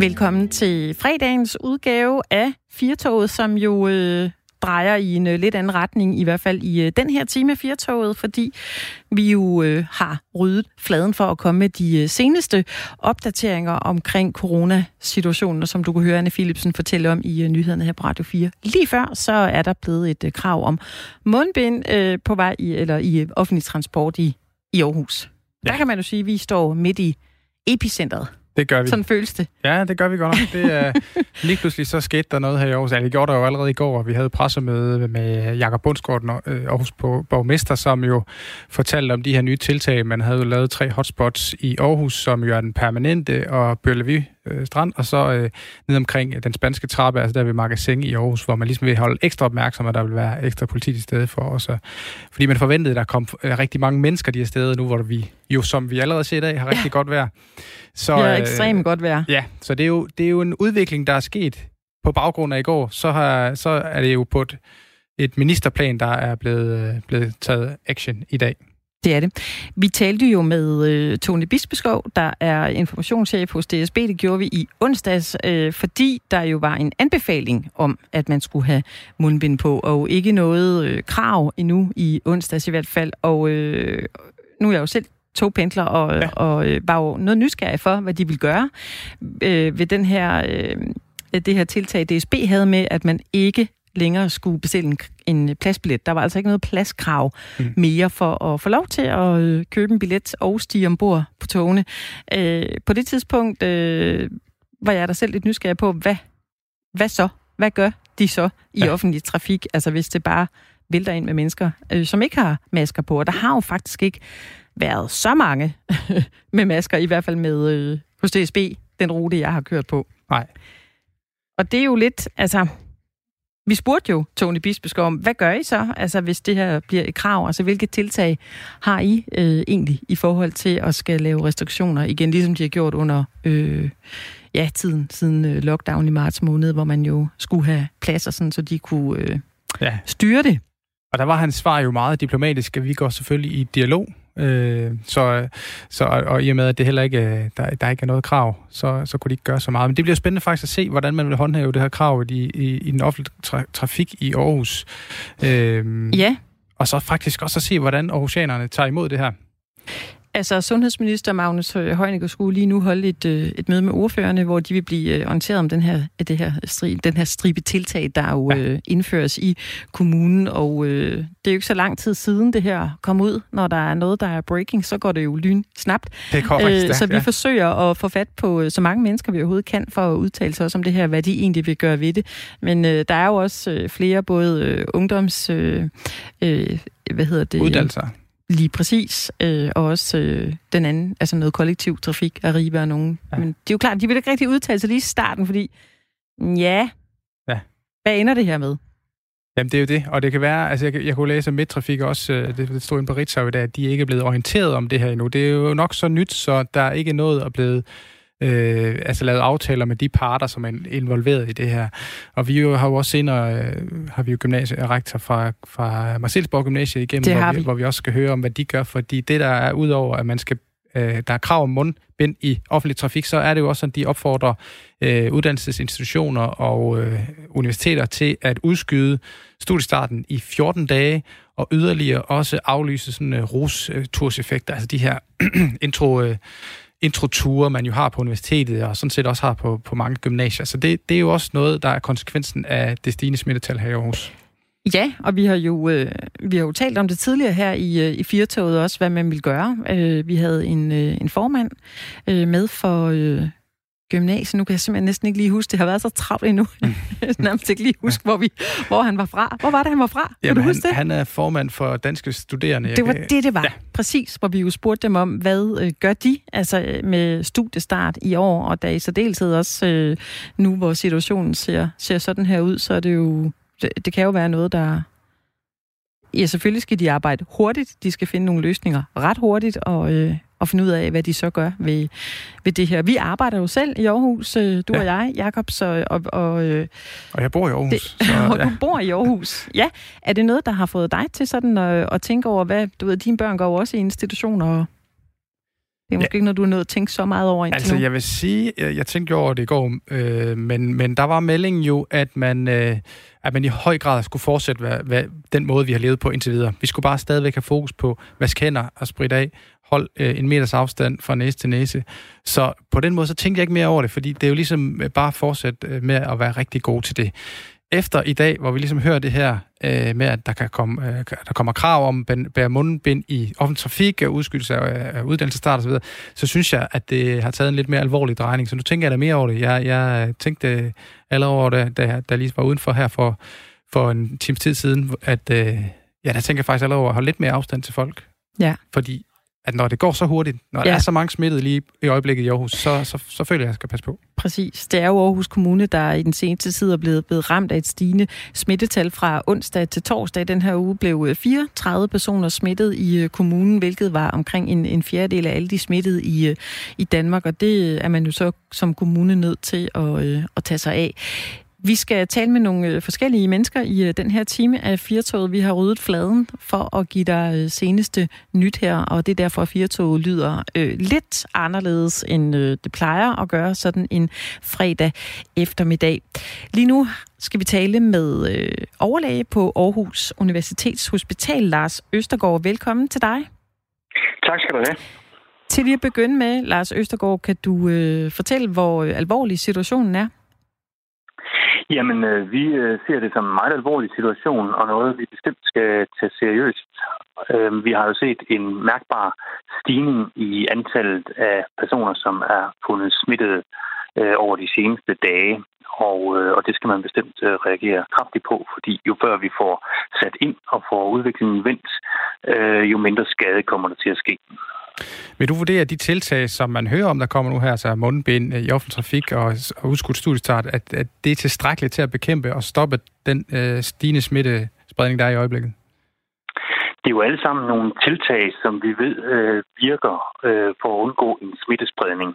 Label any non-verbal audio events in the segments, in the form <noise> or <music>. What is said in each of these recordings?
Velkommen til fredagens udgave af Firtoget, som jo øh, drejer i en øh, lidt anden retning, i hvert fald i øh, den her time af Firtoget, fordi vi jo øh, har ryddet fladen for at komme med de øh, seneste opdateringer omkring coronasituationen, som du kunne høre Anne Philipsen fortælle om i øh, nyhederne her på Radio 4. Lige før, så er der blevet et øh, krav om mundbind øh, på vej i, eller i øh, offentlig transport i, i Aarhus. Ja. Der kan man jo sige, at vi står midt i epicentret. Det gør vi. Sådan føles det. Ja, det gør vi godt nok. Det er, <laughs> lige pludselig så skete der noget her i Aarhus. Ja, det gjorde der jo allerede i går, og vi havde pressemøde med Jakob Bundsgaard, øh, Aarhus på borgmester, som jo fortalte om de her nye tiltag. Man havde jo lavet tre hotspots i Aarhus, som jo er den permanente, og Bøllevue øh, Strand, og så øh, ned omkring den spanske trappe, altså der ved Magasin i Aarhus, hvor man ligesom vil holde ekstra opmærksom, at der vil være ekstra politi til stede for os. Fordi man forventede, at der kom øh, rigtig mange mennesker de her steder nu, hvor vi jo, som vi allerede ser i dag, har rigtig ja. godt vejr. Så, ja, ekstremt godt vejr. Ja, så det er, jo, det er jo en udvikling, der er sket på baggrund af i går. Så, har, så er det jo på et, et ministerplan, der er blevet, blevet taget action i dag. Det er det. Vi talte jo med øh, Tony Bispeskov, der er informationschef hos DSB. Det gjorde vi i onsdags, øh, fordi der jo var en anbefaling om, at man skulle have mundbind på, og ikke noget øh, krav endnu i onsdags i hvert fald. Og øh, nu er jeg jo selv togpendler og, ja. og øh, var jo noget nysgerrig for, hvad de vil gøre øh, ved den her, øh, det her tiltag, DSB havde med, at man ikke længere skulle bestille en, en pladsbillet. Der var altså ikke noget pladskrav mm. mere for at få lov til at øh, købe en billet og stige ombord på togene. Øh, på det tidspunkt øh, var jeg da selv lidt nysgerrig på, hvad, hvad så? Hvad gør de så i ja. offentlig trafik? Altså hvis det bare vælter ind med mennesker, øh, som ikke har masker på. Og der har jo faktisk ikke været så mange <laughs> med masker, i hvert fald med øh, hos DSB, den rute, jeg har kørt på. Nej. Og det er jo lidt, altså, vi spurgte jo Tony Bispeskov om, hvad gør I så, altså hvis det her bliver et krav? Altså hvilke tiltag har I øh, egentlig i forhold til at skal lave restriktioner igen, ligesom de har gjort under øh, ja, tiden siden øh, lockdown i marts måned, hvor man jo skulle have pladser, sådan, så de kunne øh, ja. styre det? Og der var hans svar jo meget diplomatisk, at vi går selvfølgelig i dialog Øh, så, så, og i og med, at det heller ikke, der, der ikke er noget krav, så, så kunne de ikke gøre så meget. Men det bliver spændende faktisk at se, hvordan man vil håndhæve det her krav i, i, i den offentlige tra- trafik i Aarhus. Øh, ja. Og så faktisk også at se, hvordan aarhusianerne tager imod det her. Altså, sundhedsminister Magnus Heunicke skulle lige nu holde et, øh, et møde med ordførerne, hvor de vil blive øh, orienteret om den her, det her stri, den her stribe tiltag, der jo ja. øh, indføres i kommunen. Og øh, det er jo ikke så lang tid siden det her kom ud. Når der er noget, der er breaking, så går det jo lyn snabt. Det går øh, Så vi ja. forsøger at få fat på øh, så mange mennesker, vi overhovedet kan, for at udtale sig også om det her, hvad de egentlig vil gøre ved det. Men øh, der er jo også øh, flere, både øh, ungdoms... Øh, øh, hvad hedder det? Uddannelser Lige præcis. Øh, og også øh, den anden, altså noget kollektiv trafik, Arriba og nogen. Ja. Men det er jo klart, de vil ikke rigtig udtale sig lige i starten, fordi ja, ja. hvad ender det her med? Jamen, det er jo det, og det kan være, altså jeg, jeg kunne læse, at Midtrafik også, øh, det, det stod inde på Ritzau i dag, at de ikke er blevet orienteret om det her endnu. Det er jo nok så nyt, så der er ikke noget at blive øh, altså lavet aftaler med de parter, som er involveret i det her. Og vi jo, har jo også senere, øh, har vi jo gymnasierektor fra, fra Marcelsborg Gymnasiet igennem, hvor vi, vi. hvor vi også skal høre om, hvad de gør, fordi det der er udover, at man skal øh, der er krav om mundbind i offentlig trafik, så er det jo også sådan, de opfordrer øh, uddannelsesinstitutioner og øh, universiteter til at udskyde studiestarten i 14 dage, og yderligere også aflyse sådan øh, rosturseffekter, altså de her <clears throat> intro... Øh, introture, man jo har på universitetet, og sådan set også har på, på mange gymnasier. Så det, det er jo også noget, der er konsekvensen af det stigende smittetal her i Aarhus. Ja, og vi har jo øh, vi har jo talt om det tidligere her i, øh, i Firtoget også, hvad man vil gøre. Øh, vi havde en, øh, en formand øh, med for øh, gymnasiet. Nu kan jeg simpelthen næsten ikke lige huske, det har været så travlt endnu. Mm. <laughs> nærmest ikke lige huske, hvor, vi, hvor han var fra. Hvor var det, han var fra? Jamen, kan du huske han, det? han er formand for Danske Studerende. Det var kan... det, det var. Ja. Præcis, hvor vi jo spurgte dem om, hvad øh, gør de altså med studiestart i år, og da i særdeleshed også øh, nu, hvor situationen ser, ser sådan her ud, så er det jo, det, det kan jo være noget, der Ja, selvfølgelig skal de arbejde hurtigt. De skal finde nogle løsninger ret hurtigt, og, øh, og finde ud af, hvad de så gør ved, ved det her. Vi arbejder jo selv i Aarhus, øh, du ja. og jeg, Jakob, så, og, og, øh, og jeg bor i Aarhus. Det, så, <laughs> og ja. du bor i Aarhus. Ja, er det noget, der har fået dig til sådan at, at tænke over, hvad, du ved, dine børn går også i institutioner? Det er måske ja. ikke noget, du er nødt at tænke så meget over Altså, nu. jeg vil sige, jeg, jeg tænkte jo over det i går, øh, men, men der var meldingen jo, at man, øh, at man i høj grad skulle fortsætte hvad, hvad, den måde, vi har levet på indtil videre. Vi skulle bare stadigvæk have fokus på vask hænder og spritte af, hold øh, en meters afstand fra næse til næse. Så på den måde, så tænkte jeg ikke mere over det, fordi det er jo ligesom øh, bare at fortsætte øh, med at være rigtig god til det efter i dag, hvor vi ligesom hører det her øh, med, at der, kan komme, øh, der kommer krav om at bære mundbind i offentlig trafik, og udskydelse af, af uddannelsesstart osv., så, synes jeg, at det har taget en lidt mere alvorlig drejning. Så nu tænker jeg da mere over det. Jeg, jeg tænkte allerede over det, da jeg lige var udenfor her for, for en times tid siden, at øh, ja, der tænker jeg faktisk allerede over at holde lidt mere afstand til folk. Ja. Fordi at når det går så hurtigt, når ja. der er så mange smittede lige i øjeblikket i Aarhus, så, så, så føler jeg, at jeg skal passe på. Præcis. Det er jo Aarhus Kommune, der i den seneste tid er blevet, blevet ramt af et stigende smittetal fra onsdag til torsdag. Den her uge blev 34 personer smittet i øh, kommunen, hvilket var omkring en, en fjerdedel af alle de smittede i, øh, i Danmark, og det er man jo så som kommune nødt til at, øh, at tage sig af. Vi skal tale med nogle øh, forskellige mennesker i øh, den her time af Firtoget. Vi har ryddet fladen for at give dig øh, seneste nyt her, og det er derfor, at Firtoget lyder øh, lidt anderledes, end øh, det plejer at gøre sådan en fredag eftermiddag. Lige nu skal vi tale med øh, overlæge på Aarhus Universitets Hospital, Lars Østergaard. Velkommen til dig. Tak skal du have. Til lige at begynde med, Lars Østergaard, kan du øh, fortælle, hvor alvorlig situationen er? Jamen, øh, vi øh, ser det som en meget alvorlig situation, og noget, vi bestemt skal tage seriøst. Øh, vi har jo set en mærkbar stigning i antallet af personer, som er fundet smittet øh, over de seneste dage. Og, øh, og det skal man bestemt øh, reagere kraftigt på, fordi jo før vi får sat ind og får udviklingen vendt, øh, jo mindre skade kommer der til at ske. Vil du vurdere de tiltag, som man hører om, der kommer nu her, altså mundbind øh, i offentlig trafik og, og udskudt studiestart, at, at det er tilstrækkeligt til at bekæmpe og stoppe den øh, stigende smittespredning, der er i øjeblikket? Det er jo alle sammen nogle tiltag, som vi ved øh, virker øh, for at undgå en smittespredning.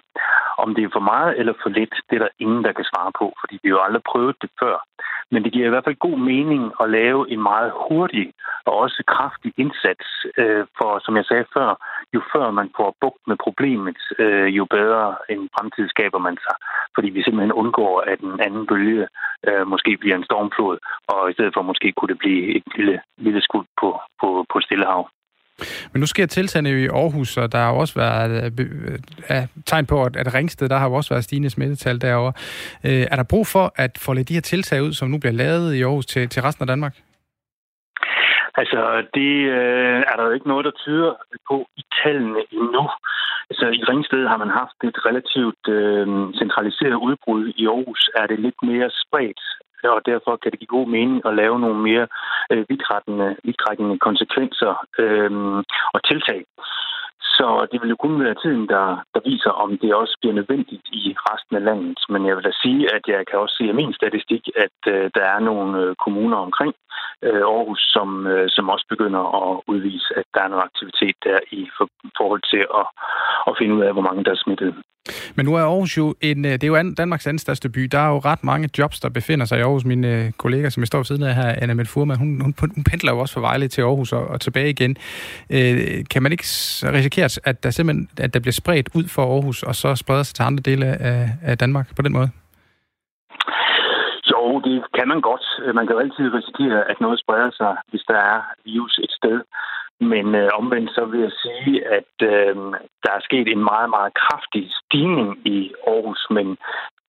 Om det er for meget eller for lidt, det er der ingen, der kan svare på, fordi vi jo aldrig prøvet det før. Men det giver i hvert fald god mening at lave en meget hurtig og også kraftig indsats. Øh, for som jeg sagde før, jo før man får bugt med problemet, øh, jo bedre en fremtid skaber man sig. Fordi vi simpelthen undgår, at en anden bølge øh, måske bliver en stormflod, og i stedet for måske kunne det blive et lille, lille skud på, på, på Stillehav. Men nu sker tiltagene jo i Aarhus, og der har også været øh, øh tegn på, at, at Ringsted, der har også været stigende smittetal derovre. Øh, er der brug for at få de her tiltag ud, som nu bliver lavet i Aarhus til, til resten af Danmark? Altså, det øh, er der jo ikke noget, der tyder på i tallene endnu. Altså, i Ringsted har man haft et relativt øh, centraliseret udbrud. I Aarhus er det lidt mere spredt og derfor kan det give god mening at lave nogle mere øh, vidtrækkende, vidtrækkende konsekvenser øh, og tiltag. Så det vil jo kun være tiden, der, der viser, om det også bliver nødvendigt i resten af landet. Men jeg vil da sige, at jeg kan også se af min statistik, at øh, der er nogle øh, kommuner omkring øh, Aarhus, som, øh, som også begynder at udvise, at der er noget aktivitet der i for, forhold til at, at finde ud af, hvor mange der er smittet. Men nu er Aarhus jo en, øh, det er jo Danmarks anden største by. Der er jo ret mange jobs, der befinder sig i Aarhus. Mine øh, kollega, som jeg står ved siden af her, Anna Mette Furman, hun, hun, hun pendler jo også fra Vejle til Aarhus og, og tilbage igen. Øh, kan man ikke risikere, at der simpelthen at der bliver spredt ud for Aarhus, og så spreder sig til andre dele af, af Danmark på den måde? Jo, det kan man godt. Man kan jo altid risikere, at noget spreder sig, hvis der er virus et sted. Men øh, omvendt så vil jeg sige, at øh, der er sket en meget, meget kraftig stigning i Aarhus, men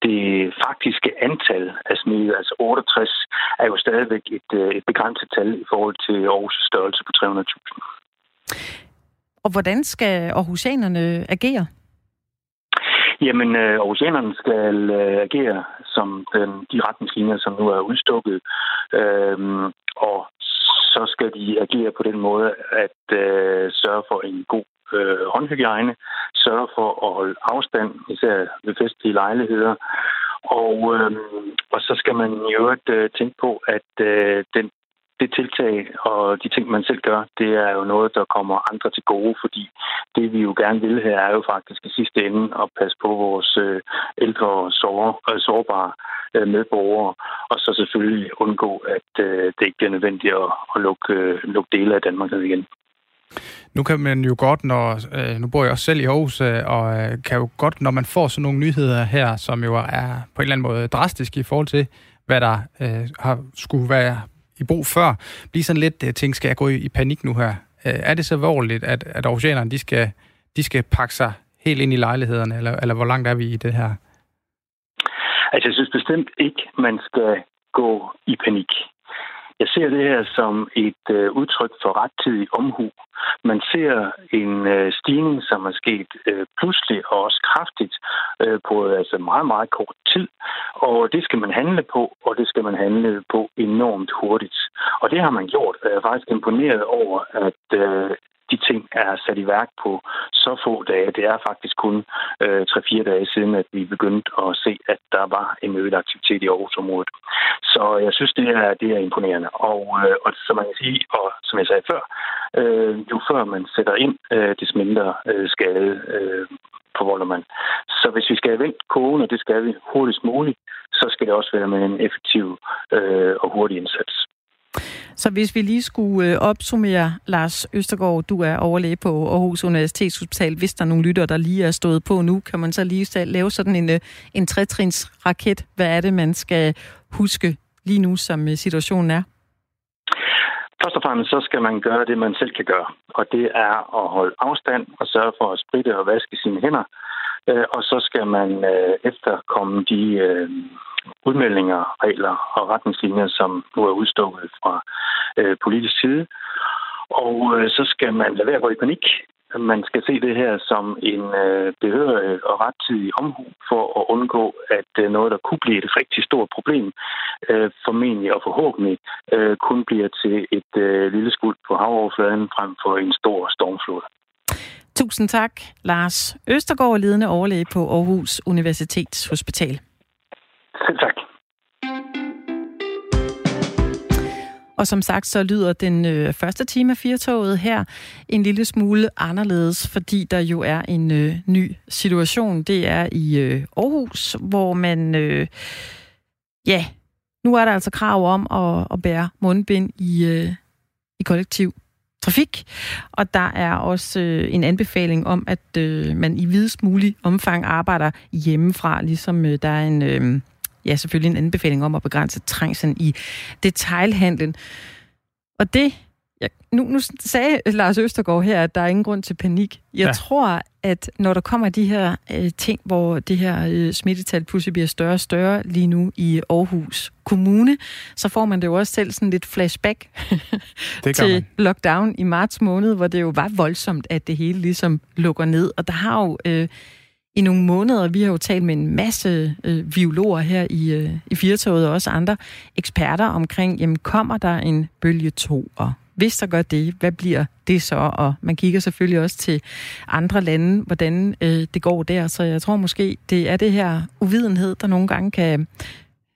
det faktiske antal af smittede, altså 68, er jo stadigvæk et, øh, et begrænset tal i forhold til Aarhus' størrelse på 300.000. Og hvordan skal Aarhusianerne agere? Jamen, øh, Aarhusianerne skal øh, agere som den, de retningslinjer, som nu er udstukket. Øh, og så skal de agere på den måde, at øh, sørge for en god øh, håndhygiejne, sørge for at holde afstand, især ved festlige lejligheder. Og, øh, og så skal man jo øvrigt øh, tænke på, at øh, den, det tiltag og de ting, man selv gør, det er jo noget, der kommer andre til gode, fordi det, vi jo gerne vil her, er jo faktisk i sidste ende at passe på vores øh, ældre og øh, sårbare øh, medborgere, og så selvfølgelig undgå, at det ikke bliver nødvendigt at, lukke, lukke dele af Danmark ned igen. Nu kan man jo godt, når, øh, nu bor jeg også selv i Aarhus, øh, og øh, kan jo godt, når man får sådan nogle nyheder her, som jo er på en eller anden måde drastiske i forhold til, hvad der øh, har skulle være i brug før, blive sådan lidt, øh, ting skal jeg gå i, i panik nu her. Øh, er det så vorligt, at, at oceanerne, de skal, de skal pakke sig helt ind i lejlighederne, eller, eller hvor langt er vi i det her? Altså, jeg synes bestemt ikke, man skal gå i panik. Jeg ser det her som et øh, udtryk for rettidig omhu. Man ser en øh, stigning, som er sket øh, pludselig og også kraftigt øh, på altså meget, meget kort tid. Og det skal man handle på, og det skal man handle på enormt hurtigt. Og det har man gjort. Jeg er faktisk imponeret over, at øh, de ting er sat i værk på så få dage. Det er faktisk kun øh, 3-4 dage siden, at vi begyndte at se, at der var en øget aktivitet i Aarhusområdet. Så jeg synes, det er, det er imponerende. Og, øh, og som man kan sige, og som jeg sagde før, øh, jo før man sætter ind, øh, des mindre øh, skade øh, forvolder man. Så hvis vi skal have vendt kogen, og det skal vi hurtigst muligt, så skal det også være med en effektiv øh, og hurtig indsats. Så hvis vi lige skulle øh, opsummere, Lars Østergaard, du er overlæge på Aarhus Universitetshospital. Hvis der er nogle lytter, der lige er stået på nu, kan man så lige lave sådan en, øh, en trætrins raket. Hvad er det, man skal huske lige nu, som øh, situationen er? Først og fremmest så skal man gøre det, man selv kan gøre. Og det er at holde afstand og sørge for at spritte og vaske sine hænder. Og så skal man efterkomme de udmeldinger, regler og retningslinjer, som nu er udstukket fra øh, politisk side. Og øh, så skal man lade være at gå i panik. Man skal se det her som en øh, behørig og rettidig omhu for at undgå, at øh, noget, der kunne blive et rigtig stort problem, øh, formentlig og forhåbentlig øh, kun bliver til et øh, lille skuld på havoverfladen frem for en stor stormflod. Tusind tak, Lars Østergaard, ledende overlæge på Aarhus Universitetshospital. Hospital. Og som sagt, så lyder den øh, første time af Firtoget her en lille smule anderledes, fordi der jo er en øh, ny situation. Det er i øh, Aarhus, hvor man, øh, ja, nu er der altså krav om at, at bære mundbind i, øh, i kollektiv trafik. Og der er også øh, en anbefaling om, at øh, man i videst mulig omfang arbejder hjemmefra, ligesom øh, der er en... Øh, ja, selvfølgelig en anbefaling om at begrænse trængslen i detailhandlen. Og det, ja, nu, nu sagde Lars Østergaard her, at der er ingen grund til panik. Jeg ja. tror, at når der kommer de her øh, ting, hvor det her øh, smittetal pludselig bliver større og større lige nu i Aarhus Kommune, så får man det jo også selv sådan lidt flashback <laughs> til man. lockdown i marts måned, hvor det jo var voldsomt, at det hele ligesom lukker ned. Og der har jo... Øh, i nogle måneder. Vi har jo talt med en masse øh, biologer her i, øh, i Firtoget og også andre eksperter omkring, jamen kommer der en bølge 2, og hvis der gør det, hvad bliver det så? Og man kigger selvfølgelig også til andre lande, hvordan øh, det går der. Så jeg tror måske, det er det her uvidenhed, der nogle gange kan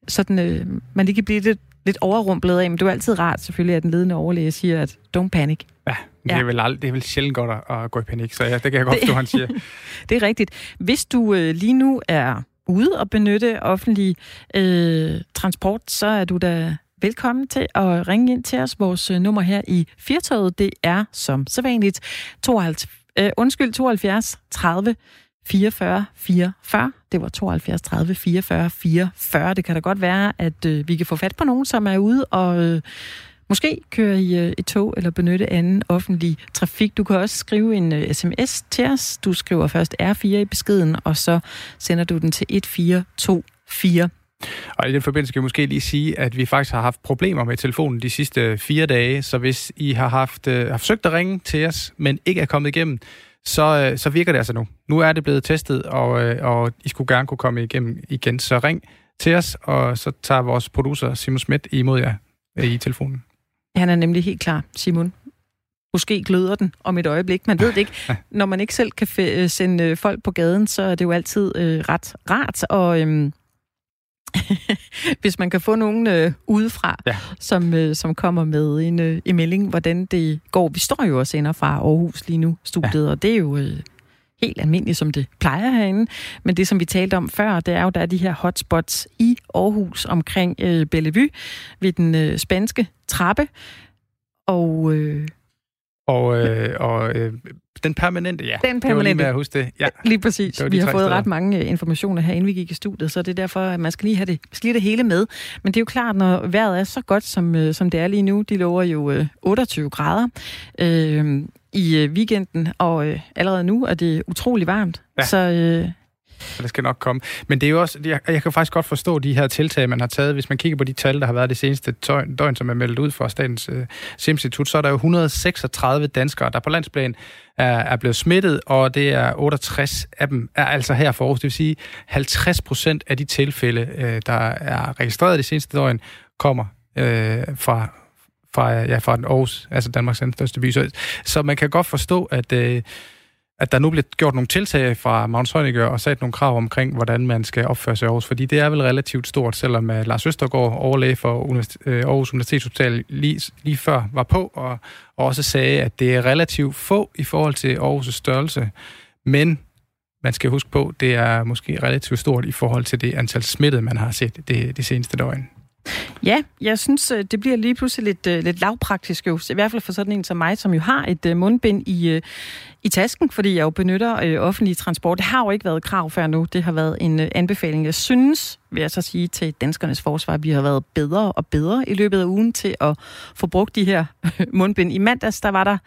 sådan, øh, man lige kan blive lidt, lidt overrumplet af, men det er altid rart selvfølgelig, at den ledende overlæge siger, at don't panic. Ja, det, ja. er vel ald- det er vel sjældent godt at, at gå i panik, så ja, det kan jeg godt <laughs> forstå, han siger. <laughs> det er rigtigt. Hvis du øh, lige nu er ude og benytte offentlig øh, transport, så er du da velkommen til at ringe ind til os. Vores øh, nummer her i Firtoget, det er som sædvanligt 52, øh, undskyld, 72 30 44 44. Det var 72 30 44 44. Det kan da godt være, at øh, vi kan få fat på nogen, som er ude og øh, måske køre i øh, et tog eller benytte anden offentlig trafik. Du kan også skrive en øh, sms til os. Du skriver først R4 i beskeden, og så sender du den til 1424. Og i den forbindelse skal jeg måske lige sige, at vi faktisk har haft problemer med telefonen de sidste fire dage, så hvis I har haft øh, har forsøgt at ringe til os, men ikke er kommet igennem, så, øh, så virker det altså nu. Nu er det blevet testet, og, øh, og I skulle gerne kunne komme igennem igen. Så ring til os, og så tager vores producer Simon Schmidt imod jer øh, i telefonen. Han er nemlig helt klar, Simon. Måske gløder den om et øjeblik. Man ved det ikke. Når man ikke selv kan sende folk på gaden, så er det jo altid øh, ret rart. Og øhm, <laughs> hvis man kan få nogen øh, udefra, ja. som, øh, som kommer med en, øh, en melding, hvordan det går. Vi står jo også ender fra Aarhus lige nu, studiet, ja. og det er jo øh, helt almindeligt, som det plejer herinde. Men det, som vi talte om før, det er jo, der er de her hotspots i Aarhus omkring øh, Bellevue ved den øh, spanske trappe. Og... Øh, Og, øh, og øh, den permanente, ja. Den permanente. Det lige med at huske det. Ja. Lige præcis. Vi har fået steder. ret mange øh, informationer her, inden vi gik i studiet, så det er derfor, at man skal lige have det, skal lige det hele med. Men det er jo klart, når vejret er så godt, som, øh, som det er lige nu, de lover jo øh, 28 grader øh, i øh, weekenden, og øh, allerede nu er det utrolig varmt. Ja. Så øh, det skal nok komme. Men det er jo også, jeg, jeg kan faktisk godt forstå de her tiltag, man har taget. Hvis man kigger på de tal, der har været det seneste døgn, døgn som er meldt ud fra Statens øh, Serum Institut, så er der jo 136 danskere, der på landsplan er, er blevet smittet, og det er 68 af dem er altså her for Aarhus. Det vil sige, 50 procent af de tilfælde, øh, der er registreret det seneste døgn, kommer øh, fra, fra, ja, fra den Aarhus, altså Danmarks største by. Så, så man kan godt forstå, at... Øh, at der nu bliver gjort nogle tiltag fra Magnus Heunicke og sat nogle krav omkring, hvordan man skal opføre sig i Aarhus, fordi det er vel relativt stort, selvom uh, Lars Østergaard, overlæge for Universitet, øh, Aarhus Universitetshospital, lige, lige før var på og, og også sagde, at det er relativt få i forhold til Aarhus' størrelse, men man skal huske på, det er måske relativt stort i forhold til det antal smittede, man har set det, det seneste døgn. Ja, jeg synes, øh, det bliver lige pludselig lidt, øh, lidt lavpraktisk jo. I hvert fald for sådan en som mig, som jo har et øh, mundbind i, i tasken, fordi jeg jo benytter offentlig transport. Det har jo ikke været krav før nu. Det har været en anbefaling. Jeg synes, vil jeg så sige til danskernes forsvar, at vi har været bedre og bedre i løbet af ugen til at få brugt de her <laughs> mundbind. I mandags, der var der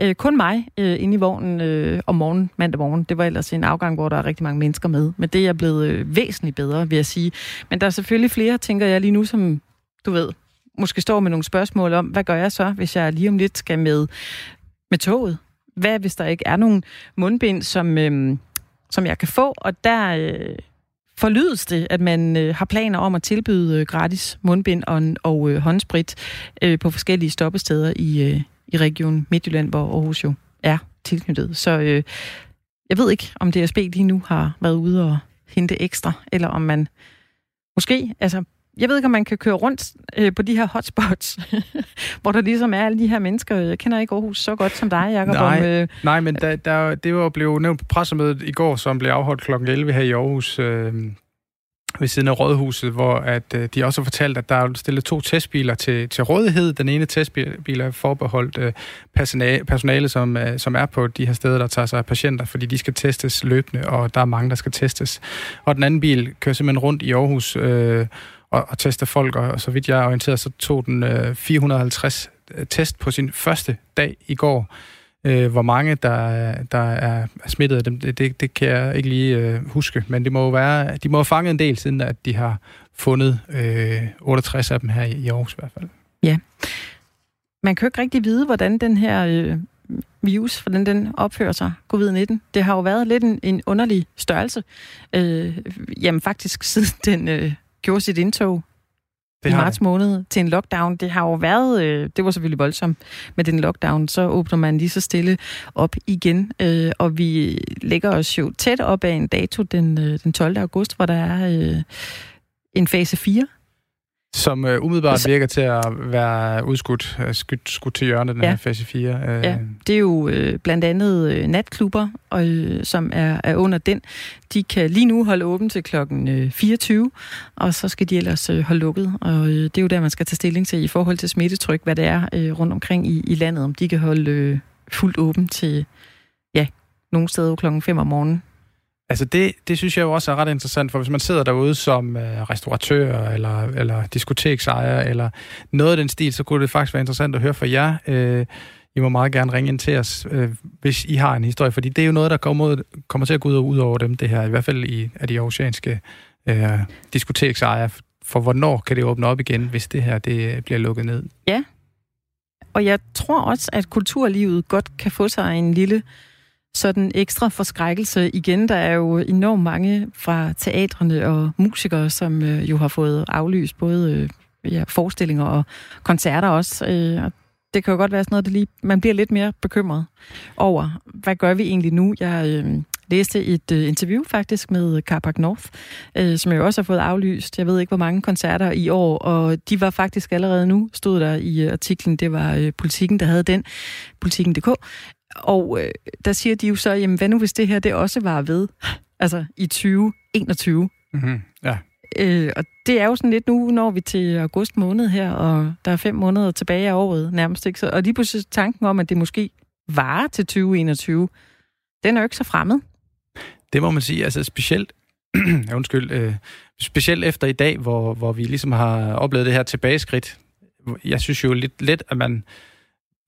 Øh, kun mig øh, inde i vognen øh, om morgenen, mandag morgen. Det var ellers en afgang, hvor der er rigtig mange mennesker med. Men det er blevet øh, væsentligt bedre, vil jeg sige. Men der er selvfølgelig flere, tænker jeg lige nu, som du ved, måske står med nogle spørgsmål om, hvad gør jeg så, hvis jeg lige om lidt skal med, med toget? Hvad hvis der ikke er nogen mundbind, som, øh, som jeg kan få? Og der... Øh, forlydes det, at man øh, har planer om at tilbyde øh, gratis mundbind og, og øh, håndsprit øh, på forskellige stoppesteder i, øh, i regionen Midtjylland, hvor Aarhus jo er tilknyttet. Så øh, jeg ved ikke, om DSB lige nu har været ude og hente ekstra, eller om man måske, altså jeg ved ikke, om man kan køre rundt øh, på de her hotspots, <laughs> hvor der ligesom er alle de her mennesker. Jeg kender ikke Aarhus så godt som dig, Jacob. Nej, om, øh, nej men der, der, det var blevet nævnt på pressemødet i går, som blev afholdt kl. 11 her i Aarhus. Øh, ved siden af Rådhuset, hvor at, øh, de også har fortalt, at der er stillet to testbiler til, til rådighed. Den ene testbil er forbeholdt øh, personale, personale som, øh, som er på de her steder, der tager sig af patienter, fordi de skal testes løbende, og der er mange, der skal testes. Og den anden bil kører simpelthen rundt i Aarhus øh, og, og tester folk, og, og så vidt jeg er orienteret, så tog den øh, 450 øh, test på sin første dag i går. Øh, hvor mange, der, der er smittet af dem, det, det, det kan jeg ikke lige øh, huske. Men det må jo være, de må have fanget en del, siden at de har fundet øh, 68 af dem her i, i Aarhus i hvert fald. Ja. Man kan jo ikke rigtig vide, hvordan den her øh, virus, hvordan den opfører sig, covid-19. Det har jo været lidt en, en underlig størrelse. Øh, jamen faktisk siden den øh, gjorde sit indtog det i marts det. måned til en lockdown. Det har jo været, øh, det var selvfølgelig voldsomt med den lockdown, så åbner man lige så stille op igen, øh, og vi lægger os jo tæt op af en dato den, øh, den 12. august, hvor der er øh, en fase 4 som uh, umiddelbart virker til at være udskudt, uh, skudt, skudt til hjørnet, den ja. her fase 4. Uh. Øh. Ja, det er jo uh, blandt andet uh, natklubber, og, uh, som er, er under den. De kan lige nu holde åben til klokken uh, 24, og så skal de ellers uh, holde lukket. Og uh, det er jo der, man skal tage stilling til i forhold til smittetryk, hvad det er uh, rundt omkring i, i landet, om de kan holde uh, fuldt åben til, ja, nogle steder klokken 5 om morgenen. Altså det, det synes jeg jo også er ret interessant, for hvis man sidder derude som øh, restauratør eller, eller diskoteksejer eller noget af den stil, så kunne det faktisk være interessant at høre fra jer. Øh, I må meget gerne ringe ind til os, øh, hvis I har en historie, fordi det er jo noget, der kommer, kommer til at gå ud, ud over dem, det her, i hvert fald i af de oceanske øh, diskoteksejere. For hvornår kan det åbne op igen, hvis det her det bliver lukket ned? Ja, og jeg tror også, at kulturlivet godt kan få sig en lille sådan ekstra forskrækkelse igen. Der er jo enormt mange fra teatrene og musikere, som øh, jo har fået aflyst både øh, ja, forestillinger og koncerter også. Øh, det kan jo godt være sådan noget, det lige, man bliver lidt mere bekymret over, hvad gør vi egentlig nu? Jeg øh, læste et øh, interview faktisk med Carpac North, øh, som jeg jo også har fået aflyst. Jeg ved ikke, hvor mange koncerter i år, og de var faktisk allerede nu, stod der i øh, artiklen, det var øh, Politikken, der havde den, politikken.dk, og øh, der siger de jo så, jamen hvad nu hvis det her det også var ved, altså i 2021? Mm-hmm. Ja. Øh, og det er jo sådan lidt nu, når vi til august måned her, og der er fem måneder tilbage af året nærmest. Ikke? Så, og lige pludselig tanken om, at det måske varer til 2021, den er jo ikke så fremmed. Det må man sige. Altså specielt, <clears throat> undskyld, øh, specielt efter i dag, hvor, hvor vi ligesom har oplevet det her tilbageskridt. Jeg synes jo lidt let, at man